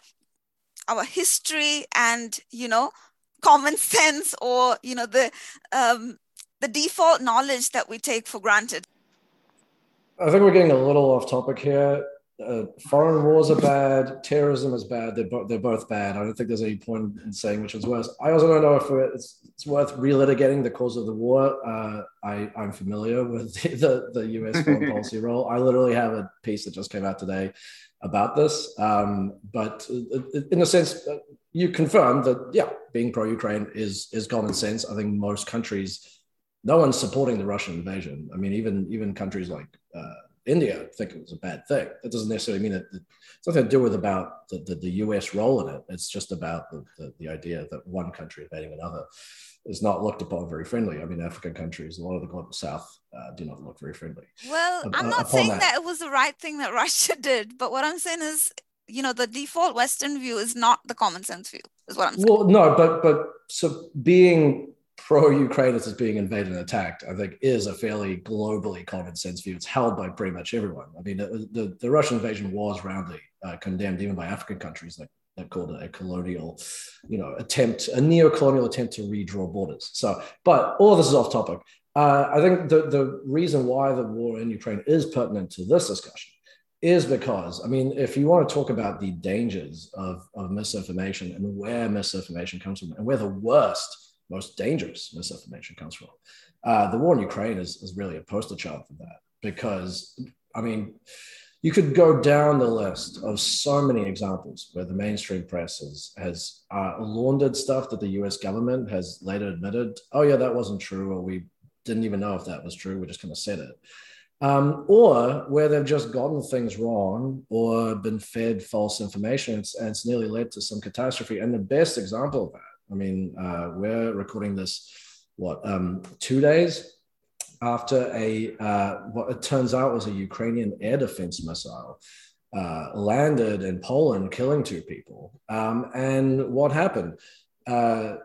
our history and you know common sense or you know the um, the default knowledge that we take for granted. I think we're getting a little off topic here uh, foreign wars are bad terrorism is bad they're, bo- they're both bad i don't think there's any point in saying which one's worse i also don't know if it's, it's worth relitigating the cause of the war uh, I, i'm familiar with the, the, the us foreign policy role i literally have a piece that just came out today about this. Um, but in a sense, uh, you confirm that yeah, being pro-Ukraine is is common sense. I think most countries, no one's supporting the Russian invasion. I mean, even even countries like uh, India think it was a bad thing. That doesn't necessarily mean that it's nothing to do with about the, the, the U.S. role in it. It's just about the, the, the idea that one country invading another is not looked upon very friendly. I mean, African countries, a lot of the global south uh, do not look very friendly. Well, uh, I'm not saying that. that. it was the right thing that Russia did, but what I'm saying is, you know, the default Western view is not the common sense view, is what I'm saying. Well, no, but but so being pro-Ukraine as being invaded and attacked, I think, is a fairly globally common sense view. It's held by pretty much everyone. I mean, the, the, the Russian invasion was roundly uh, condemned even by African countries like that called it a colonial, you know, attempt, a neo-colonial attempt to redraw borders. So, but all this is off topic. Uh, I think the, the reason why the war in Ukraine is pertinent to this discussion is because, I mean, if you want to talk about the dangers of, of misinformation and where misinformation comes from and where the worst, most dangerous misinformation comes from, uh, the war in Ukraine is, is really a poster child for that. Because, I mean, you could go down the list of so many examples where the mainstream press has, has uh, laundered stuff that the US government has later admitted, oh, yeah, that wasn't true, or we didn't even know if that was true. We just kind of said it. Um, or where they've just gotten things wrong or been fed false information and it's, and it's, nearly led to some catastrophe. And the best example of that, I mean, uh, we're recording this, what, um, two days after a uh, what it turns out was a Ukrainian air defense missile uh, landed in Poland, killing two people. Um, and what happened? Uh,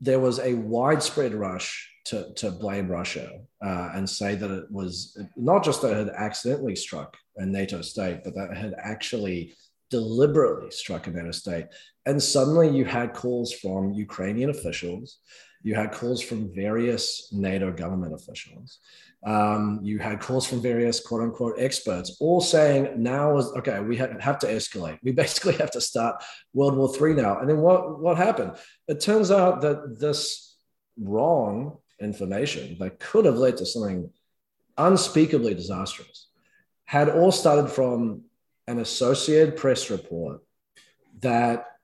there was a widespread rush to, to blame Russia uh, and say that it was not just that it had accidentally struck a NATO state, but that it had actually deliberately struck a NATO state. And suddenly you had calls from Ukrainian officials you had calls from various NATO government officials. Um, you had calls from various quote unquote experts, all saying now is okay. We have, have to escalate. We basically have to start World War III now. And then what what happened? It turns out that this wrong information that could have led to something unspeakably disastrous had all started from an Associated Press report that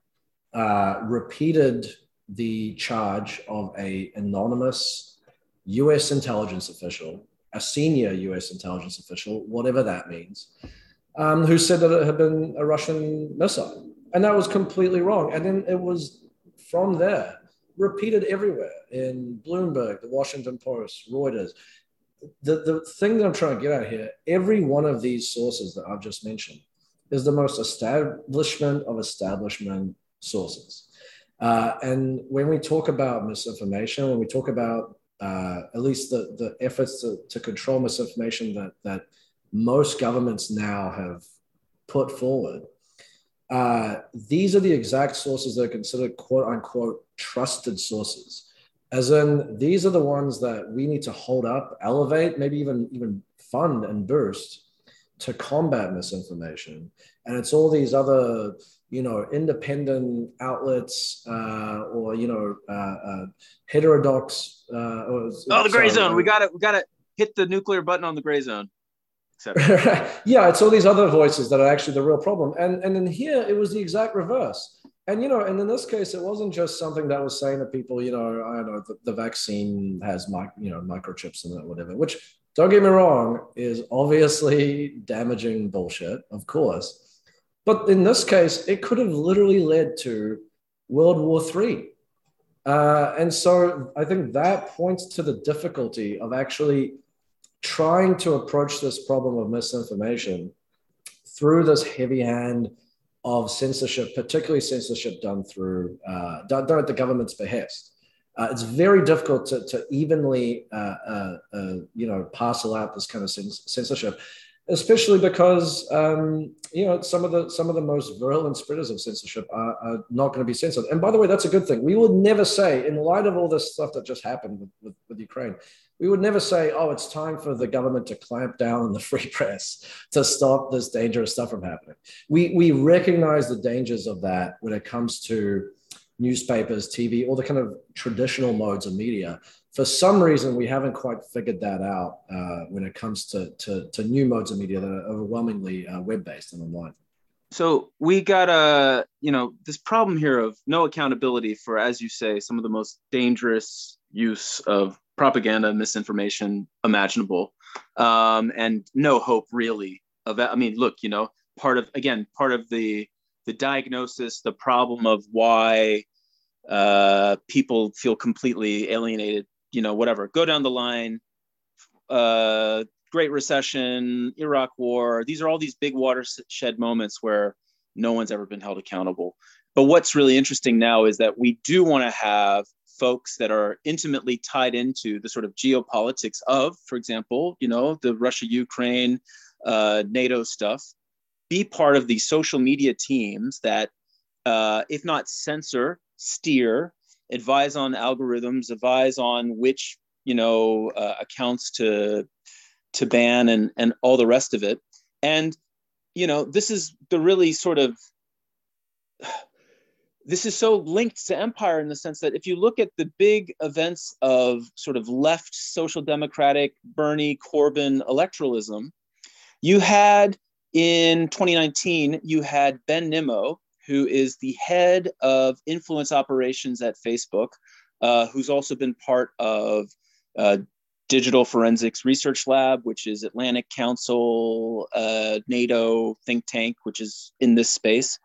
uh, repeated the charge of a anonymous U.S. intelligence official, a senior U.S. intelligence official, whatever that means, um, who said that it had been a Russian missile, and that was completely wrong. And then it was from there repeated everywhere in Bloomberg, the Washington Post, Reuters. The, the thing that I'm trying to get at here, every one of these sources that I've just mentioned is the most establishment of establishment sources. Uh, and when we talk about misinformation, when we talk about uh, at least the, the efforts to, to control misinformation that, that most governments now have put forward, uh, these are the exact sources that are considered quote unquote trusted sources. As in, these are the ones that we need to hold up, elevate, maybe even, even fund and boost to combat misinformation. And it's all these other you know, independent outlets uh, or you know, uh, uh, heterodox. Uh, or, oh, the gray sorry, zone. we got to we got to hit the nuclear button on the gray zone. yeah, it's all these other voices that are actually the real problem. And and in here, it was the exact reverse. And you know, and in this case, it wasn't just something that was saying to people, you know, I don't know, the, the vaccine has my, you know, microchips in it, whatever. Which, don't get me wrong, is obviously damaging bullshit, of course. But in this case, it could have literally led to World War III. Uh, and so I think that points to the difficulty of actually trying to approach this problem of misinformation through this heavy hand of censorship, particularly censorship done through uh, done, done, at the government's behest. Uh, it's very difficult to, to evenly, uh, uh, uh you know, parcel out this kind of censorship especially because um, you know some of the some of the most virulent spreaders of censorship are, are, not going to be censored. And by the way, that's a good thing. We would never say, in light of all this stuff that just happened with, with, with Ukraine, we would never say, "Oh, it's time for the government to clamp down on the free press to stop this dangerous stuff from happening." We we recognize the dangers of that when it comes to newspapers, TV, all the kind of traditional modes of media. For some reason we haven't quite figured that out uh, when it comes to, to, to, new modes of media that are overwhelmingly uh, web-based and online. So we got a you know this problem here of no accountability for as you say some of the most dangerous use of propaganda and misinformation imaginable um, and no hope really of i mean look you know part of again part of the the diagnosis the problem of why uh, people feel completely alienated you know, whatever, go down the line, uh, Great Recession, Iraq War. These are all these big watershed moments where no one's ever been held accountable. But what's really interesting now is that we do want to have folks that are intimately tied into the sort of geopolitics of, for example, you know, the Russia Ukraine, uh, NATO stuff, be part of the social media teams that, uh, if not censor, steer, advise on algorithms, advise on which you know uh, accounts to to ban and and all the rest of it. And you know this is the really sort of this is so linked to empire in the sense that if you look at the big events of sort of left social democratic Bernie Corbyn electoralism, you had in 2019 you had Ben Nimmo who is the head of influence operations at Facebook, uh, who's also been part of uh, Digital Forensics Research Lab, which is Atlantic Council, uh, NATO think tank, which is in this space,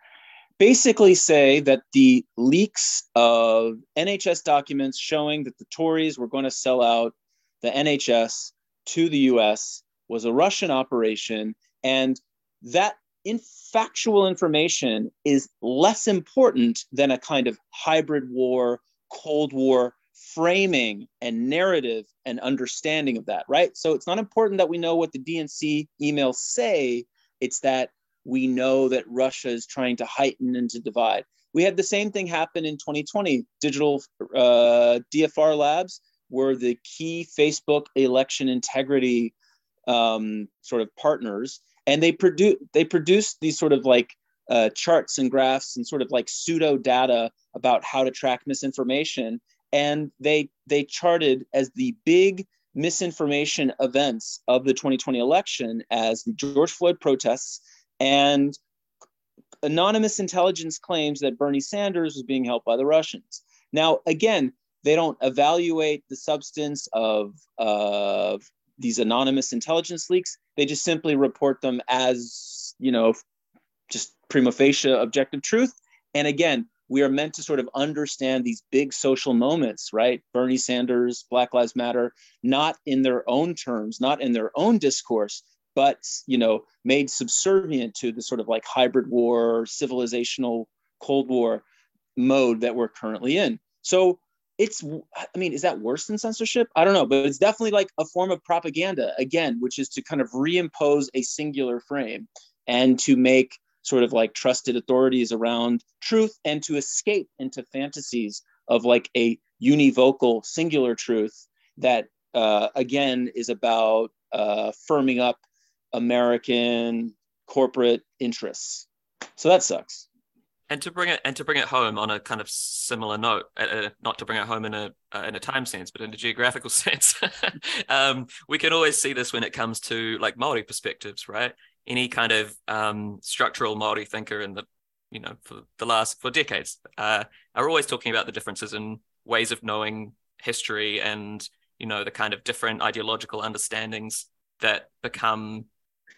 basically say that the leaks of NHS documents showing that the Tories were going to sell out the NHS to the US was a Russian operation. And that in factual information is less important than a kind of hybrid war, Cold War framing and narrative and understanding of that, right? So it's not important that we know what the DNC emails say, it's that we know that Russia is trying to heighten and to divide. We had the same thing happen in 2020. Digital uh, DFR Labs were the key Facebook election integrity um, sort of partners and they produce they produce these sort of like uh, charts and graphs and sort of like pseudo data about how to track misinformation and they they charted as the big misinformation events of the 2020 election as the George Floyd protests and anonymous intelligence claims that Bernie Sanders was being helped by the Russians. Now, again, they don't evaluate the substance of, of these anonymous intelligence leaks. They just simply report them as, you know, just prima facie objective truth. And again, we are meant to sort of understand these big social moments, right? Bernie Sanders, Black Lives Matter, not in their own terms, not in their own discourse, but you know, made subservient to the sort of like hybrid war, civilizational Cold War mode that we're currently in. So it's i mean is that worse than censorship? I don't know but it's definitely like a form of propaganda again which is to kind of reimpose a singular frame and to make sort of like trusted authorities around truth and to escape into fantasies of like a univocal singular truth that uh, again is about uh, firming up american corporate interests. So that sucks and to bring it and to bring it home on a kind of similar note, uh, not to bring it home in a uh, in a time sense, but in a geographical sense, um, we can always see this when it comes to like Maori perspectives, right? Any kind of um, structural Maori thinker in the you know for the last for decades uh, are always talking about the differences in ways of knowing history and you know the kind of different ideological understandings that become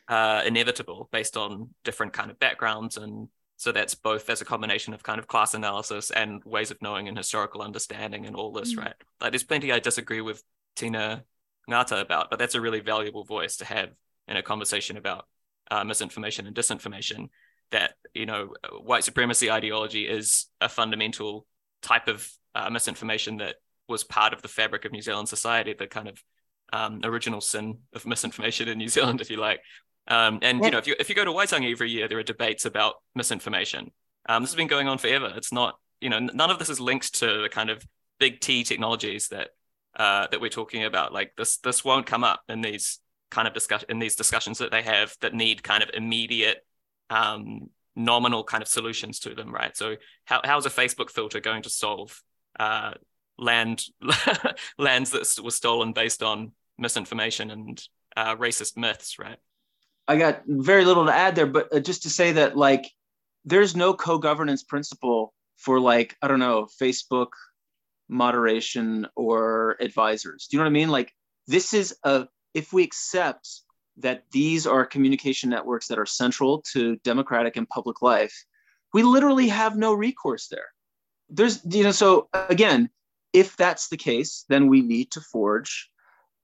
uh, inevitable based on different kind of backgrounds and so that's both as a combination of kind of class analysis and ways of knowing and historical understanding and all this, mm. right? Like there's plenty I disagree with Tina Ngata about, but that's a really valuable voice to have in a conversation about uh, misinformation and disinformation. That you know, white supremacy ideology is a fundamental type of uh, misinformation that was part of the fabric of New Zealand society, the kind of um, original sin of misinformation in New Zealand, if you like, um, and you know, if you if you go to Waitangi every year, there are debates about misinformation. Um, this has been going on forever. It's not, you know, none of this is linked to the kind of big T technologies that uh, that we're talking about. Like this, this won't come up in these kind of discuss in these discussions that they have that need kind of immediate, um, nominal kind of solutions to them, right? So how how's a Facebook filter going to solve uh, land lands that were stolen based on misinformation and uh, racist myths, right? I got very little to add there, but uh, just to say that like there's no co-governance principle for like I don't know Facebook moderation or advisors. Do you know what I mean? Like this is a if we accept that these are communication networks that are central to democratic and public life, we literally have no recourse there. There's you know so again, if that's the case, then we need to forge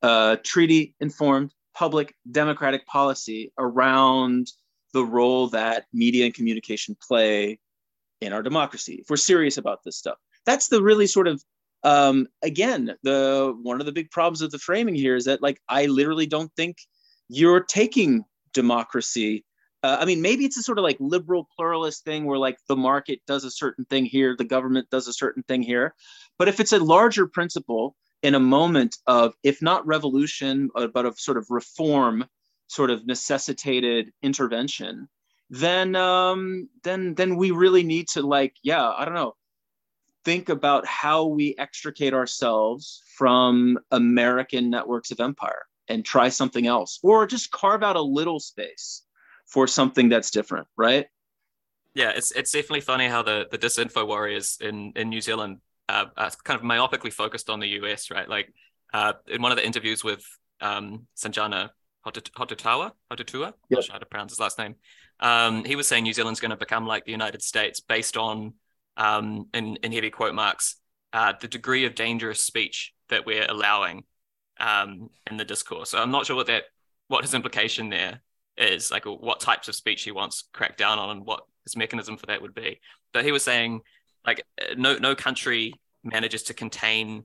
a treaty informed public democratic policy around the role that media and communication play in our democracy if we're serious about this stuff. That's the really sort of um, again the one of the big problems of the framing here is that like i literally don't think you're taking democracy uh, i mean maybe it's a sort of like liberal pluralist thing where like the market does a certain thing here the government does a certain thing here but if it's a larger principle in a moment of, if not revolution, uh, but of sort of reform, sort of necessitated intervention, then um, then then we really need to like, yeah, I don't know, think about how we extricate ourselves from American networks of empire and try something else, or just carve out a little space for something that's different, right? Yeah, it's it's definitely funny how the the disinfo warriors in in New Zealand uh, uh, kind of myopically focused on the US, right? Like uh, in one of the interviews with um, Sanjana Hotutua, Hotutua, yep. not sure how to pronounce his last name. Um, he was saying New Zealand's going to become like the United States based on, um, in, in heavy quote marks, uh, the degree of dangerous speech that we're allowing um, in the discourse. So I'm not sure what that, what his implication there is, like what types of speech he wants cracked down on and what his mechanism for that would be. But he was saying like uh, no no country manages to contain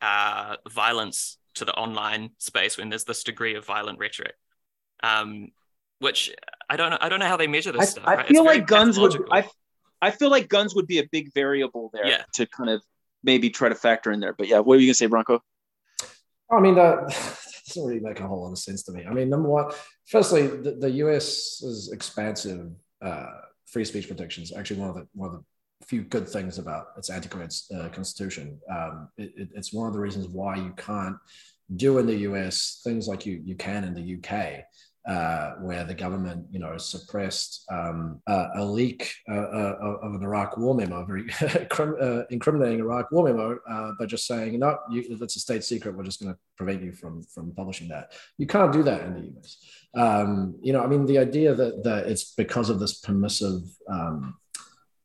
uh, violence to the online space when there's this degree of violent rhetoric. Um, which I don't know. I don't know how they measure this I, stuff. I right? feel like guns would. I, I feel like guns would be a big variable there yeah. to kind of maybe try to factor in there. But yeah, what are you gonna say, Branko? I mean, that doesn't really make a whole lot of sense to me. I mean, number one, firstly, the, the U.S.'s expansive uh, free speech protections actually one of the one of the few good things about its anti-commits uh, constitution. Um, it, it, it's one of the reasons why you can't do in the US things like you you can in the UK, uh, where the government, you know, suppressed um, uh, a leak uh, uh, of an Iraq war memo, very uh, incriminating Iraq war memo, by just saying, no, you, that's a state secret. We're just going to prevent you from from publishing that. You can't do that in the US. Um, you know, I mean, the idea that that it's because of this permissive um,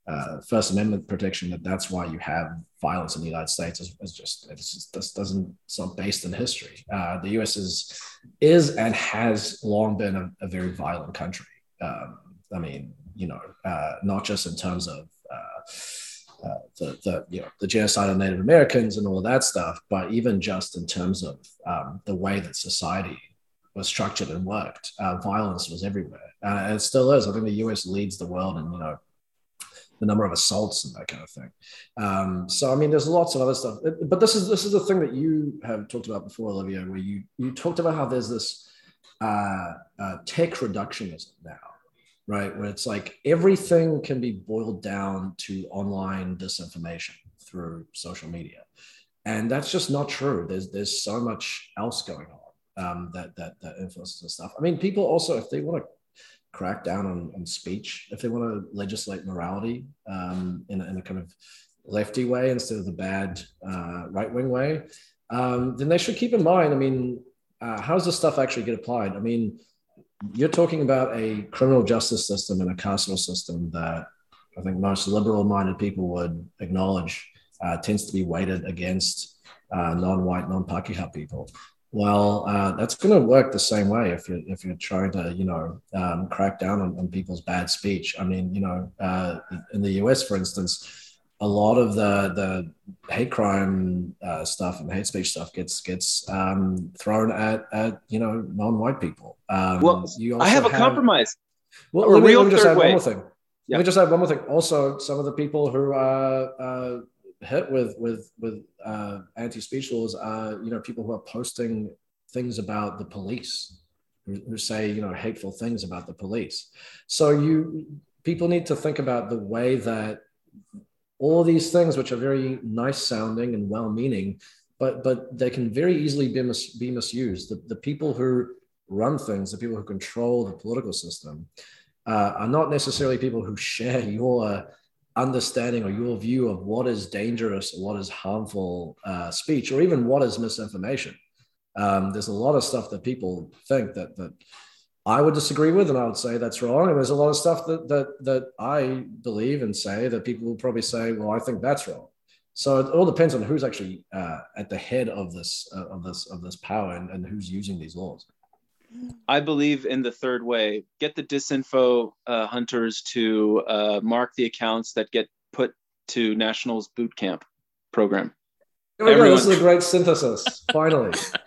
uh, First Amendment protection that that's why you have violence in the United States is, is just it's just, this doesn't it's not based in history. Uh, the U.S. is is and has long been a, a very violent country. Um, I mean, you know, uh, not just in terms of uh, uh, the, the you know the genocide of Native Americans and all of that stuff, but even just in terms of um, the way that society was structured and worked, uh, violence was everywhere, and it still is. I think the U.S. leads the world in you know the number of assaults and that kind of thing. Um, so I mean, there's lots of other stuff, but this is this is the thing that you have talked about before, Olivier, where you you talked about how there's this uh, uh, tech reductionism now, right? Where it's like everything can be boiled down to online disinformation through social media. And that's just not true. There's there's so much else going on um, that, that that influences this stuff. I mean, people also, if they want to crack down on, on speech, if they want to legislate morality um, in, a, in a kind of lefty way instead of the bad uh, right wing way, um, then they should keep in mind. I mean, uh, how does this stuff actually get applied? I mean, you're talking about a criminal justice system and a carceral system that I think most liberal minded people would acknowledge uh, tends to be weighted against uh, non white, non Pakeha people. Well, uh, that's going to work the same way if you're if you're trying to you know um, crack down on, on, people's bad speech. I mean, you know, uh, in the U.S., for instance, a lot of the the hate crime uh, stuff and hate speech stuff gets gets um, thrown at at you know non-white people. Um, well, I have a have, compromise. Well, let me, let me just add way. one more thing. Yeah. Let me just add one more thing. Also, some of the people who are uh, hit with with with uh, anti-speech laws are you know people who are posting things about the police who, say you know hateful things about the police. So you people need to think about the way that all these things which are very nice sounding and well meaning but but they can very easily be, mis- be misused the, the people who run things the people who control the political system uh, are not necessarily people who share your understanding or your view of what is dangerous what is harmful uh, speech or even what is misinformation um, there's a lot of stuff that people think that that I would disagree with, and I would say that's wrong. And there's a lot of stuff that that that I believe and say that people will probably say, well, I think that's wrong. So it all depends on who's actually uh, at the head of this uh, of this of this power and, and who's using these laws. I believe in the third way. Get the disinfo uh, hunters to uh, mark the accounts that get put to Nationals boot camp program. Oh, yeah, this is a great synthesis. Finally.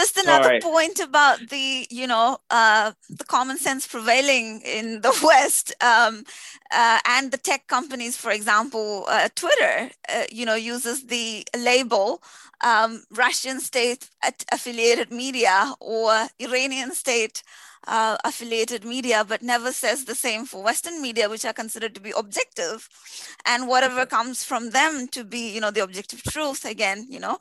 Just another right. point about the, you know, uh, the common sense prevailing in the West um, uh, and the tech companies, for example, uh, Twitter, uh, you know, uses the label um, Russian state affiliated media or Iranian state uh, affiliated media, but never says the same for Western media, which are considered to be objective, and whatever comes from them to be, you know, the objective truth. Again, you know,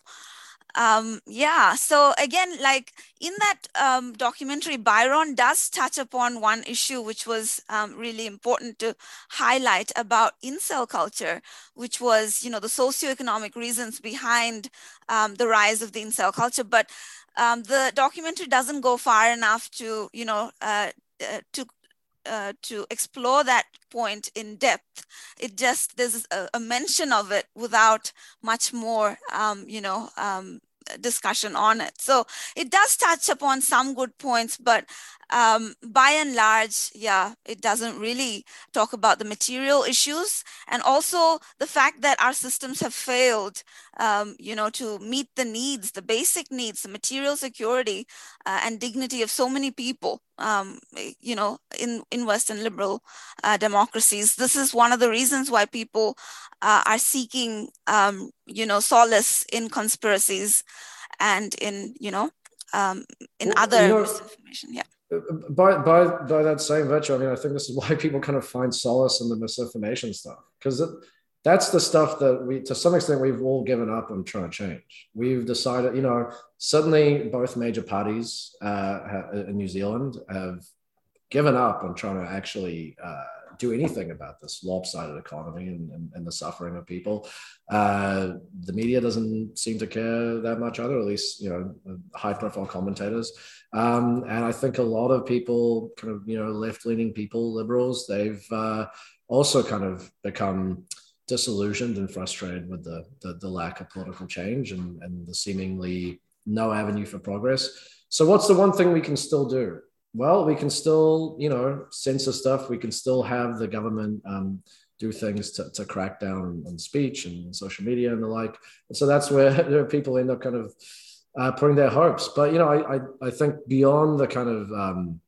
um, yeah so again like in that um, documentary byron does touch upon one issue which was um, really important to highlight about incel culture which was you know the socioeconomic reasons behind um, the rise of the incel culture but um, the documentary doesn't go far enough to you know uh, uh, to uh, to explore that point in depth. It just there's a, a mention of it without much more, um, you know, um, discussion on it. So it does touch upon some good points, but um, by and large, yeah, it doesn't really talk about the material issues and also the fact that our systems have failed, um, you know, to meet the needs, the basic needs, the material security uh, and dignity of so many people, um, you know, in, in Western liberal uh, democracies. This is one of the reasons why people uh, are seeking, um, you know, solace in conspiracies and in, you know, um, in other you know, misinformation. Yeah by by by that same virtue, I mean, I think this is why people kind of find solace in the misinformation stuff because that's the stuff that we, to some extent, we've all given up on trying to change. We've decided, you know, suddenly both major parties uh, in New Zealand have given up on trying to actually uh, do anything about this lopsided economy and, and, and the suffering of people. Uh, the media doesn't seem to care that much either, at least, you know, high profile commentators. Um, and I think a lot of people, kind of, you know, left leaning people, liberals, they've uh, also kind of become disillusioned and frustrated with the, the, the lack of political change and, and the seemingly no avenue for progress. So, what's the one thing we can still do? Well, we can still, you know, censor stuff. We can still have the government um, do things to, to crack down on speech and social media and the like. And so that's where people end up kind of uh, putting their hopes. But, you know, I, I, I think beyond the kind of um,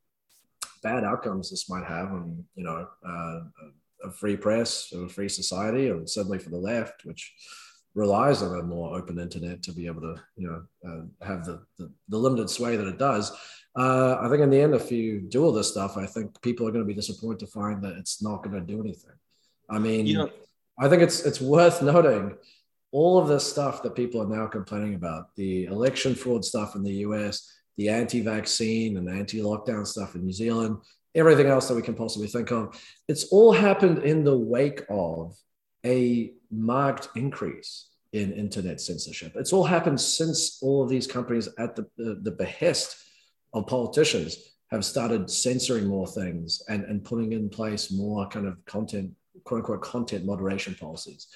bad outcomes this might have on, you know, uh, a free press or a free society, or certainly for the left, which relies on a more open internet to be able to, you know, uh, have the, the, the limited sway that it does uh, I think in the end, if you do all this stuff, I think people are going to be disappointed to find that it's not going to do anything. I mean, you know, I think it's it's worth noting all of this stuff that people are now complaining about the election fraud stuff in the US, the anti vaccine and anti lockdown stuff in New Zealand, everything else that we can possibly think of. It's all happened in the wake of a marked increase in internet censorship. It's all happened since all of these companies, at the, the, the behest of politicians, have started censoring more things and, and putting in place more kind of content, quote unquote, content moderation policies.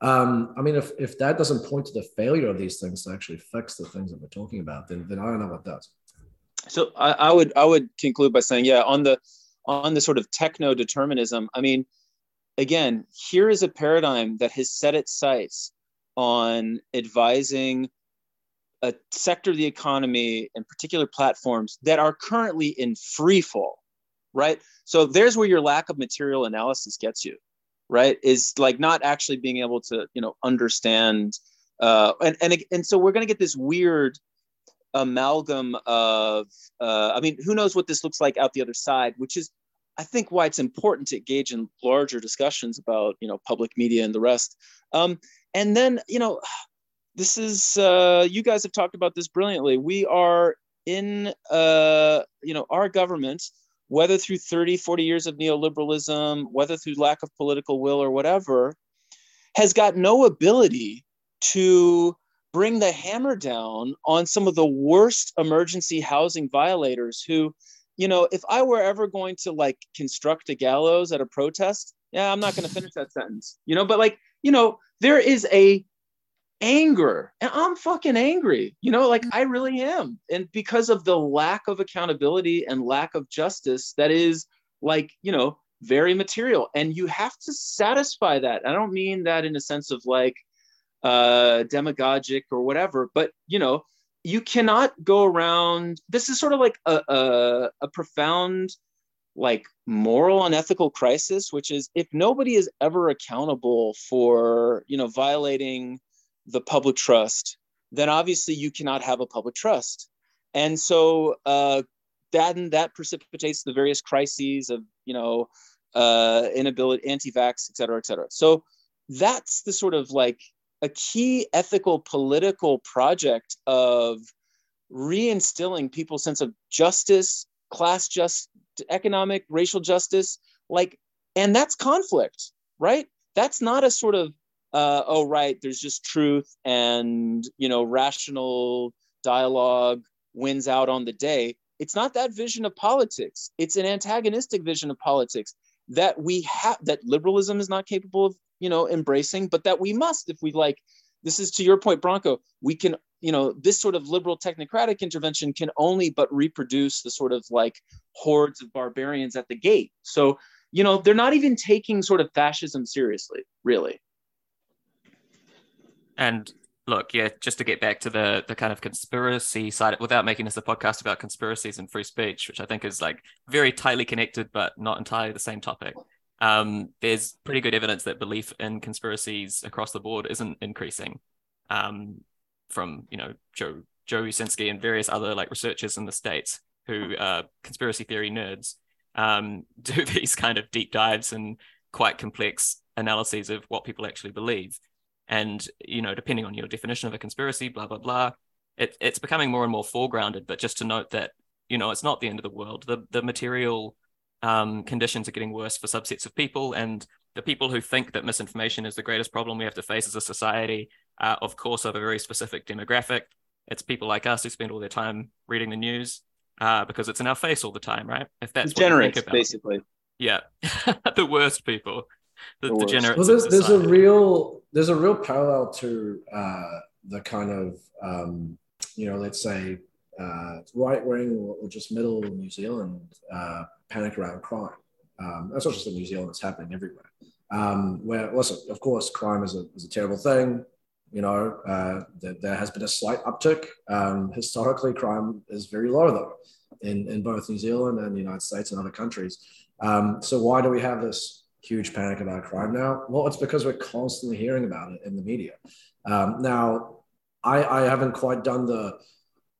Um, I mean, if, if that doesn't point to the failure of these things to actually fix the things that we're talking about, then, then I don't know what does. So I, I would I would conclude by saying, yeah, on the on the sort of techno determinism, I mean, again, here is a paradigm that has set its sights on advising a sector of the economy and particular platforms that are currently in free fall, right? So there's where your lack of material analysis gets you right is like not actually being able to you know understand uh, and and and so we're going to get this weird amalgam of uh, i mean who knows what this looks like out the other side which is i think why it's important to engage in larger discussions about you know public media and the rest um, and then you know this is uh, you guys have talked about this brilliantly. We are in uh, you know our government whether through 30, 40 years of neoliberalism, whether through lack of political will or whatever, has got no ability to bring the hammer down on some of the worst emergency housing violators who, you know, if I were ever going to like construct a gallows at a protest, yeah, I'm not going to finish that sentence, you know, but like, you know, there is a anger. And i'm fucking angry. You know like i really am. And because of the lack of accountability and lack of justice that is like you know very material. And you have to satisfy that. I don't mean that in a sense of like uh demagogic or whatever but you know you cannot go around this is sort of like a, a, a profound like moral and ethical crisis which is if nobody is ever accountable for you know violating the public trust, then obviously you cannot have a public trust. And so uh, that and that precipitates the various crises of you know uh, inability, anti-vax, et cetera, et cetera. So that's the sort of like a key ethical political project of reinstilling people's sense of justice, class just, economic, racial justice, like, and that's conflict, right? That's not a sort of uh, oh right there's just truth and you know rational dialogue wins out on the day. It's not that vision of politics. It's an antagonistic vision of politics that we have that liberalism is not capable of you know embracing but that we must if we like this is to your point Branko we can you know this sort of liberal technocratic intervention can only but reproduce the sort of like hordes of barbarians at the gate. So you know they're not even taking sort of fascism seriously really and look, yeah, just to get back to the the kind of conspiracy side, without making this a podcast about conspiracies and free speech, which I think is like very tightly connected, but not entirely the same topic. Um, there's pretty good evidence that belief in conspiracies across the board isn't increasing. Um, from you know Joe Joe Uscinski and various other like researchers in the states who are conspiracy theory nerds um, do these kind of deep dives and quite complex analyses of what people actually believe and you know depending on your definition of a conspiracy blah blah blah it, it's becoming more and more foregrounded. But just to note that you know it's not the end of the world. The the material um, conditions are getting worse for subsets of people. And the people who think that misinformation is the greatest problem we have to face as a society uh, of course of a very specific demographic. It's people like us who spend all their time reading the news uh, because it's in our face all the time right? If that's degenerates basically. Yeah. The worst people the, the degenerates well, there's, there's a real there's a real parallel to uh, the kind of um, you know let's say uh, right wing or, just middle New Zealand uh, panic around crime. Um, that's not just in New Zealand; it's happening everywhere. Um, where listen, of course, crime is a, is a terrible thing. You know, uh, there, there, has been a slight uptick. Um, historically, crime is very low though in, in both New Zealand and the United States and other countries. Um, so why do we have this huge panic about crime now? Well, it's because we're constantly hearing about it in the media. Um, now, I, I haven't quite done the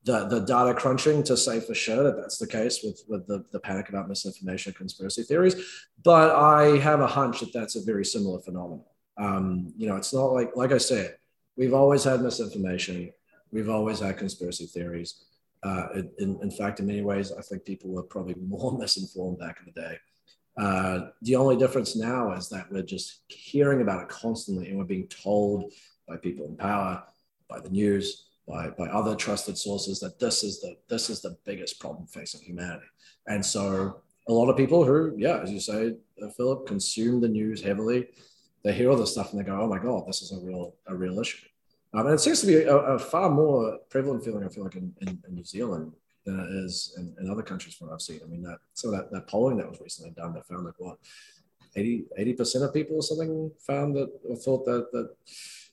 the, the data crunching to say for sure that that's the case with, with the, the panic about misinformation conspiracy theories but i have a hunch that that's a very similar phenomenon um, you know it's not like like i said we've always had misinformation we've always had conspiracy theories uh, in, in fact in many ways i think people were probably more misinformed back in the day uh, the only difference now is that we're just hearing about it constantly and we're being told by people in power by the news by, by other trusted sources that this is the this is the biggest problem facing humanity. And so a lot of people who, yeah, as you say, uh, Philip, consume the news heavily, they hear all this stuff and they go, oh my God, this is a real a real issue. Um, and it seems to be a, a, far more prevalent feeling, I feel like, in, in, in New Zealand than it is in, in, other countries from what I've seen. I mean, that some of that, that polling that was recently done that found like what 80 percent of people or something found that or thought that that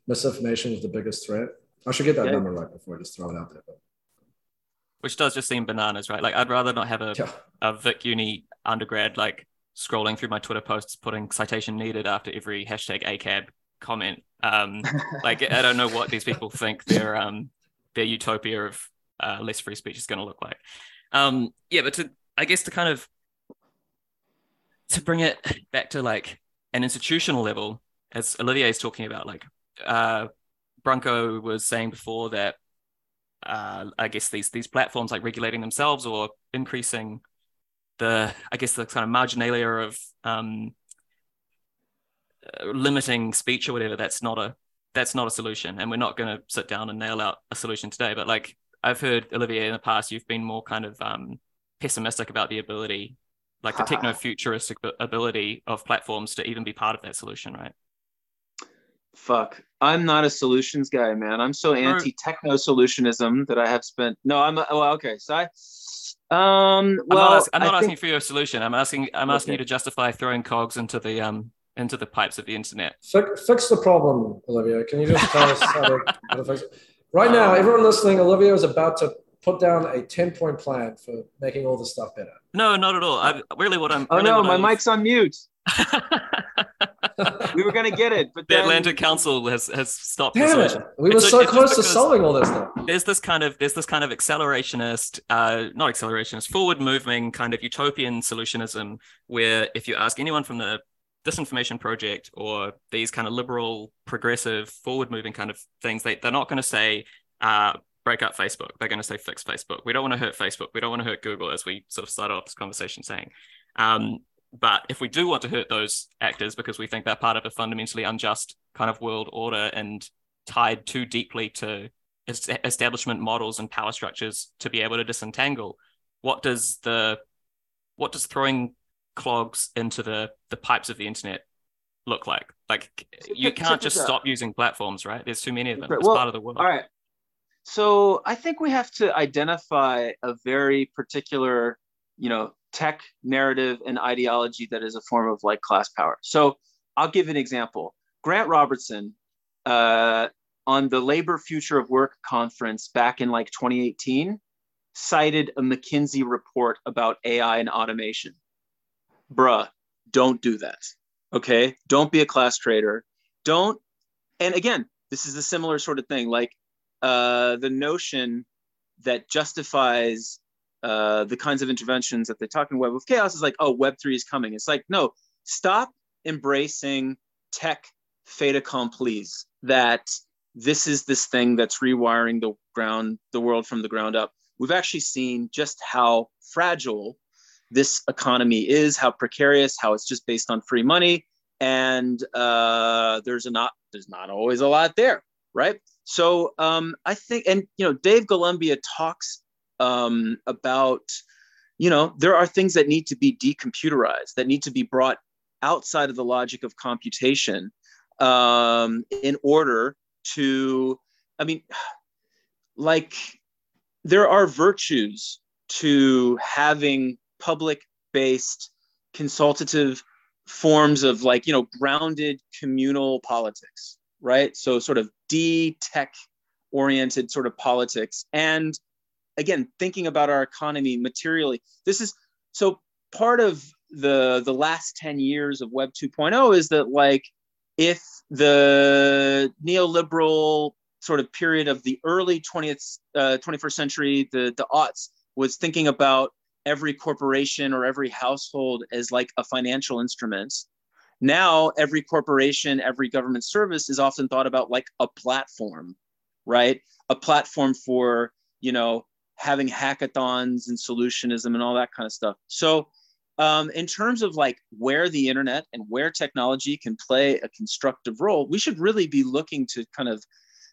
misinformation was the biggest threat. I should get that yeah. number right before I just throw it out there. But. Which does just seem bananas, right? Like I'd rather not have a, yeah. a Vic Uni undergrad like scrolling through my Twitter posts, putting citation needed after every hashtag ACAB comment. Um, like I don't know what these people think their um their utopia of uh, less free speech is going to look like. Um, yeah, but to I guess to kind of to bring it back to like an institutional level, as Olivier is talking about, like uh, Branko was saying before that uh, I guess these these platforms like regulating themselves or increasing the I guess the kind of marginalia of um, uh, limiting speech or whatever. That's not a that's not a solution, and we're not going to sit down and nail out a solution today. But like I've heard Olivier in the past, you've been more kind of um, pessimistic about the ability, like the techno futuristic ability of platforms to even be part of that solution, right? fuck. I'm not a solutions guy man. I'm so anti techno solutionism that i have spent no i'm well okay so i um well i'm not, ask, I'm not asking think... for your solution. I'm asking i'm asking okay. you to justify throwing cogs into the um into the pipes of the internet. Fix, fix the problem olivier can you just tell us how to, how to fix it right now everyone listening olivier is about to put down a 10 point plan for making all this stuff better no not at all I, really what i'm oh really no my I'm... mic's on mute we were gonna get it, but the then... Atlantic Council has has stopped. Damn it! We were so close to solving all this stuff. There's this kind of there's this kind of accelerationist, uh, not accelerationist, forward moving kind of utopian solutionism, where if you ask anyone from the disinformation project or these kind of liberal, progressive, forward moving kind of things, they they're not going to say. Uh, break up Facebook. They're going to say fix Facebook. We don't want to hurt Facebook. We don't want to hurt Google, as we sort of started off this conversation saying. Um, but if we do want to hurt those actors because we think they're part of a fundamentally unjust kind of world order and tied too deeply to establishment models and power structures to be able to disentangle, what does the what does throwing clogs into the the pipes of the internet look like? Like you can't just stop using platforms, right? There's too many of them. It's well, part of the world. All right. So I think we have to identify a very particular, you know, tech narrative and ideology that is a form of like class power. So I'll give an example. Grant Robertson uh, on the Labor Future of Work conference back in like 2018 cited a McKinsey report about AI and automation. Bruh, don't do that. Okay. Don't be a class trader. Don't. And again, this is a similar sort of thing. Like uh, the notion that justifies uh, the kinds of interventions that they talk in Web of Chaos is like, oh, Web three is coming. It's like, no, stop embracing tech fait accomplis that this is this thing that's rewiring the ground, the world from the ground up. We've actually seen just how fragile this economy is, how precarious, how it's just based on free money, and uh, there's a not there's not always a lot there, right? So um, I think, and you know, Dave Golumbia talks um, about, you know, there are things that need to be decomputerized, that need to be brought outside of the logic of computation um, in order to, I mean, like, there are virtues to having public based consultative forms of like you know grounded communal politics right? So sort of d-tech oriented sort of politics. And again thinking about our economy materially this is so part of the the last 10 years of web 2.0 is that like if the neoliberal sort of period of the early 20th, uh, 21st century, the, the aughts, was thinking about every corporation or every household as like a financial instrument. Now, every corporation, every government service is often thought about like a platform, right? A platform for, you know, having hackathons and solutionism and all that kind of stuff. So, um, in terms of like where the internet and where technology can play a constructive role, we should really be looking to kind of,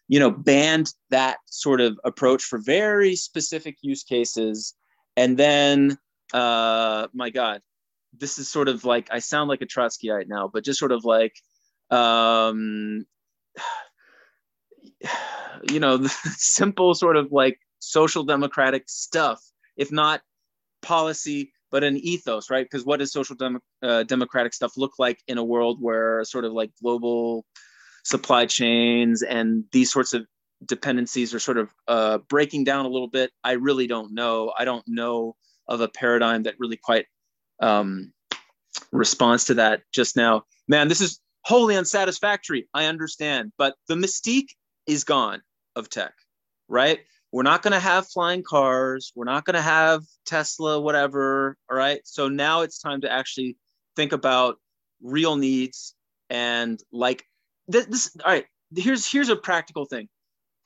you know, band that sort of approach for very specific use cases. And then, uh, my God, this is sort of like I sound like a Trotskyite now, but just sort of like, um, you know, simple sort of like social democratic stuff, if not policy, but an ethos, right? Because what does social dem- uh, democratic stuff look like in a world where sort of like global supply chains and these sorts of dependencies are sort of uh, breaking down a little bit? I really don't know. I don't know of a paradigm that really quite um, responds to that just now. Man, this is wholly unsatisfactory. I understand, but the mystique is gone of tech, right? we're not going to have flying cars we're not going to have tesla whatever all right so now it's time to actually think about real needs and like this, this all right here's here's a practical thing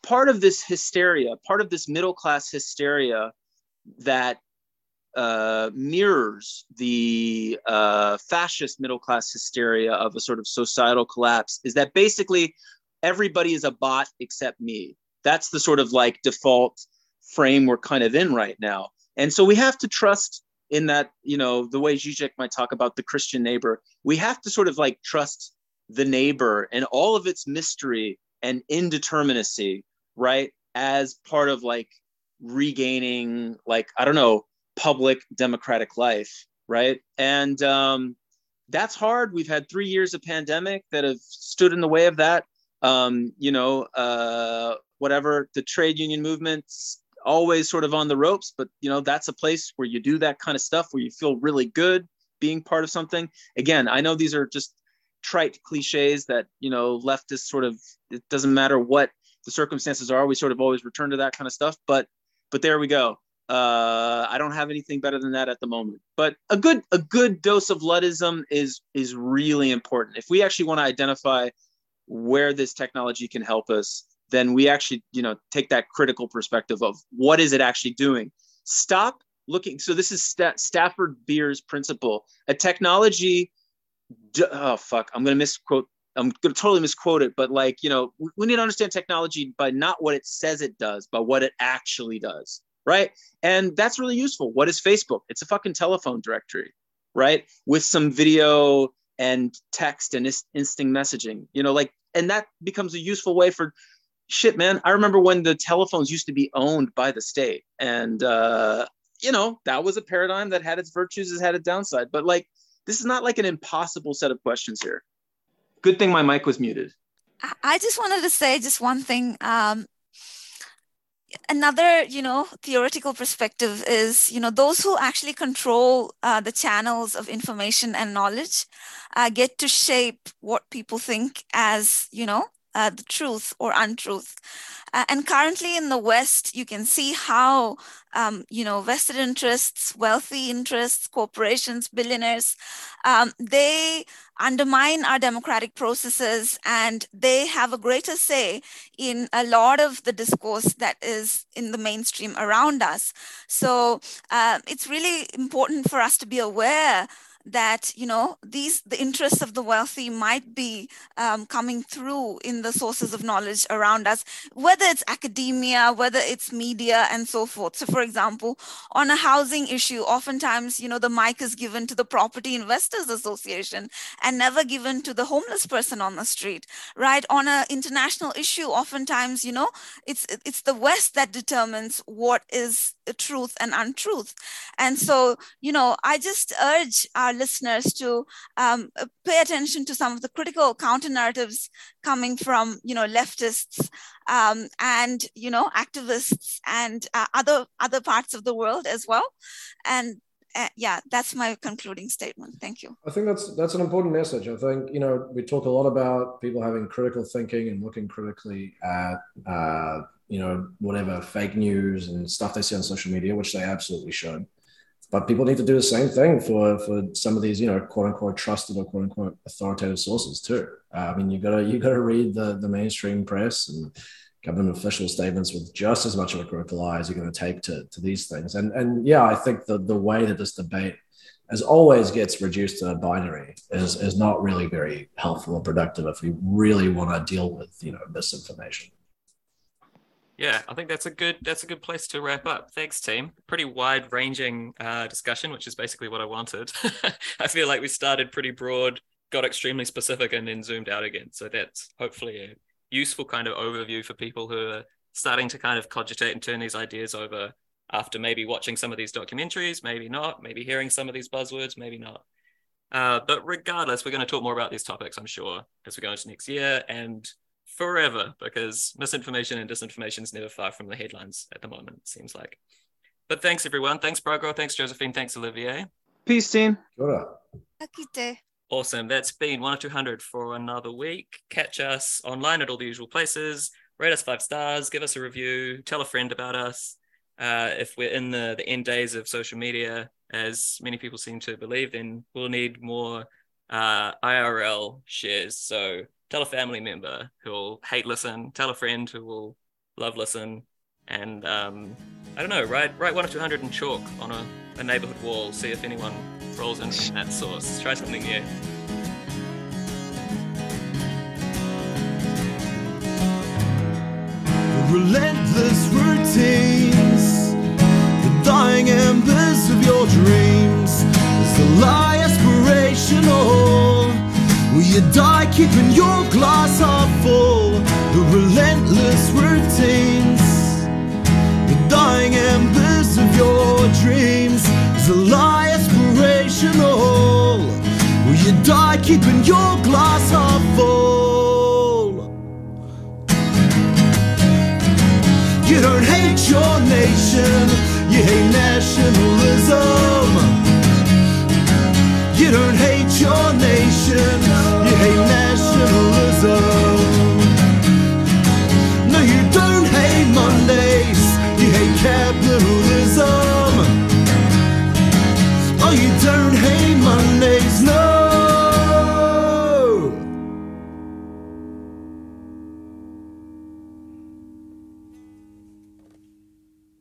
part of this hysteria part of this middle class hysteria that uh, mirrors the uh, fascist middle class hysteria of a sort of societal collapse is that basically everybody is a bot except me that's the sort of like default frame we're kind of in right now. And so we have to trust in that, you know, the way Zizek might talk about the Christian neighbor, we have to sort of like trust the neighbor and all of its mystery and indeterminacy, right? As part of like regaining, like, I don't know, public democratic life, right? And um, that's hard. We've had three years of pandemic that have stood in the way of that. Um, you know, uh, whatever the trade union movement's always sort of on the ropes but you know that's a place where you do that kind of stuff where you feel really good being part of something again i know these are just trite cliches that you know leftists sort of it doesn't matter what the circumstances are we sort of always return to that kind of stuff but but there we go uh, I don't have anything better than that at the moment. But a good a good dose of Luddism is is really important. If we actually want to identify where this technology can help us, then we actually you know take that critical perspective of what is it actually doing stop looking so this is St- stafford beer's principle a technology oh fuck i'm gonna misquote i'm gonna totally misquote it but like you know we, need to understand technology by not what it says it does but what it actually does right and that's really useful what is facebook it's a fucking telephone directory right with some video and text and instant messaging you know like and that becomes a useful way for shit, man, I remember when the telephones used to be owned by the state. And, uh, you know, that was a paradigm that had its virtues, it had its downside. But like, this is not like an impossible set of questions here. Good thing my mic was muted. I just wanted to say just one thing. Um, another you know theoretical perspective is you know those who actually control uh, the channels of information and knowledge uh, get to shape what people think as you know uh, the truth or untruth. Uh, and currently in the West, you can see how, um, you know, vested interests, wealthy interests, corporations, billionaires, um, they undermine our democratic processes and they have a greater say in a lot of the discourse that is in the mainstream around us. So uh, it's really important for us to be aware that you know these the interests of the wealthy might be um, coming through in the sources of knowledge around us whether it's academia whether it's media and so forth. So for example on a housing issue oftentimes you know the mic is given to the property investors association and never given to the homeless person on the street right? On an international issue oftentimes you know it's it's the west that determines what is truth and untruth and so you know i just urge our listeners to um, pay attention to some of the critical counter narratives coming from you know leftists um, and you know activists and uh, other other parts of the world as well and uh, yeah, that's my concluding statement. Thank you. I think that's that's an important message. I think you know we talk a lot about people having critical thinking and looking critically at uh, you know whatever fake news and stuff they see on social media, which they absolutely should. But people need to do the same thing for for some of these you know quote unquote trusted or quote unquote authoritative sources too. Uh, I mean you gotta you gotta read the the mainstream press and government official statements with just as much of a critical eye as you're going to take to, to these things. And and yeah, I think the the way that this debate as always gets reduced to a binary is is not really very helpful or productive if we really want to deal with you know misinformation. Yeah, I think that's a good that's a good place to wrap up. Thanks, team. Pretty wide ranging uh, discussion, which is basically what I wanted. I feel like we started pretty broad, got extremely specific, and then zoomed out again. So that's hopefully a useful kind of overview for people who are starting to kind of cogitate and turn these ideas over after maybe watching some of these documentaries, maybe not, maybe hearing some of these buzzwords, maybe not. Uh, but regardless, we're going to talk more about these topics, I'm sure, as we go into next year and forever, because misinformation and disinformation is never far from the headlines at the moment, it seems like. But thanks, everyone. Thanks, Branko. Thanks, Josephine. Thanks, Olivier. Peace, team. Kia Awesome. That's been one or 200 for another week. Catch us online at all the usual places. Rate us five stars, give us a review, tell a friend about us. Uh, if we're in the, the end days of social media, as many people seem to believe, then we'll need more uh, IRL shares. So tell a family member who'll hate listen, tell a friend who will love listen, and um, I don't know, write write one or two hundred in chalk on a, a neighborhood wall. See if anyone rolls in from that source. Try something new. relentless routines, the dying embers of your dreams. Is the lie aspirational? You die keeping your glass half full? The relentless routines, the dying embers of your dreams. Is a lie aspirational? Will you die keeping your glass half full? You don't hate your nation, you hate nationalism hey nationalism.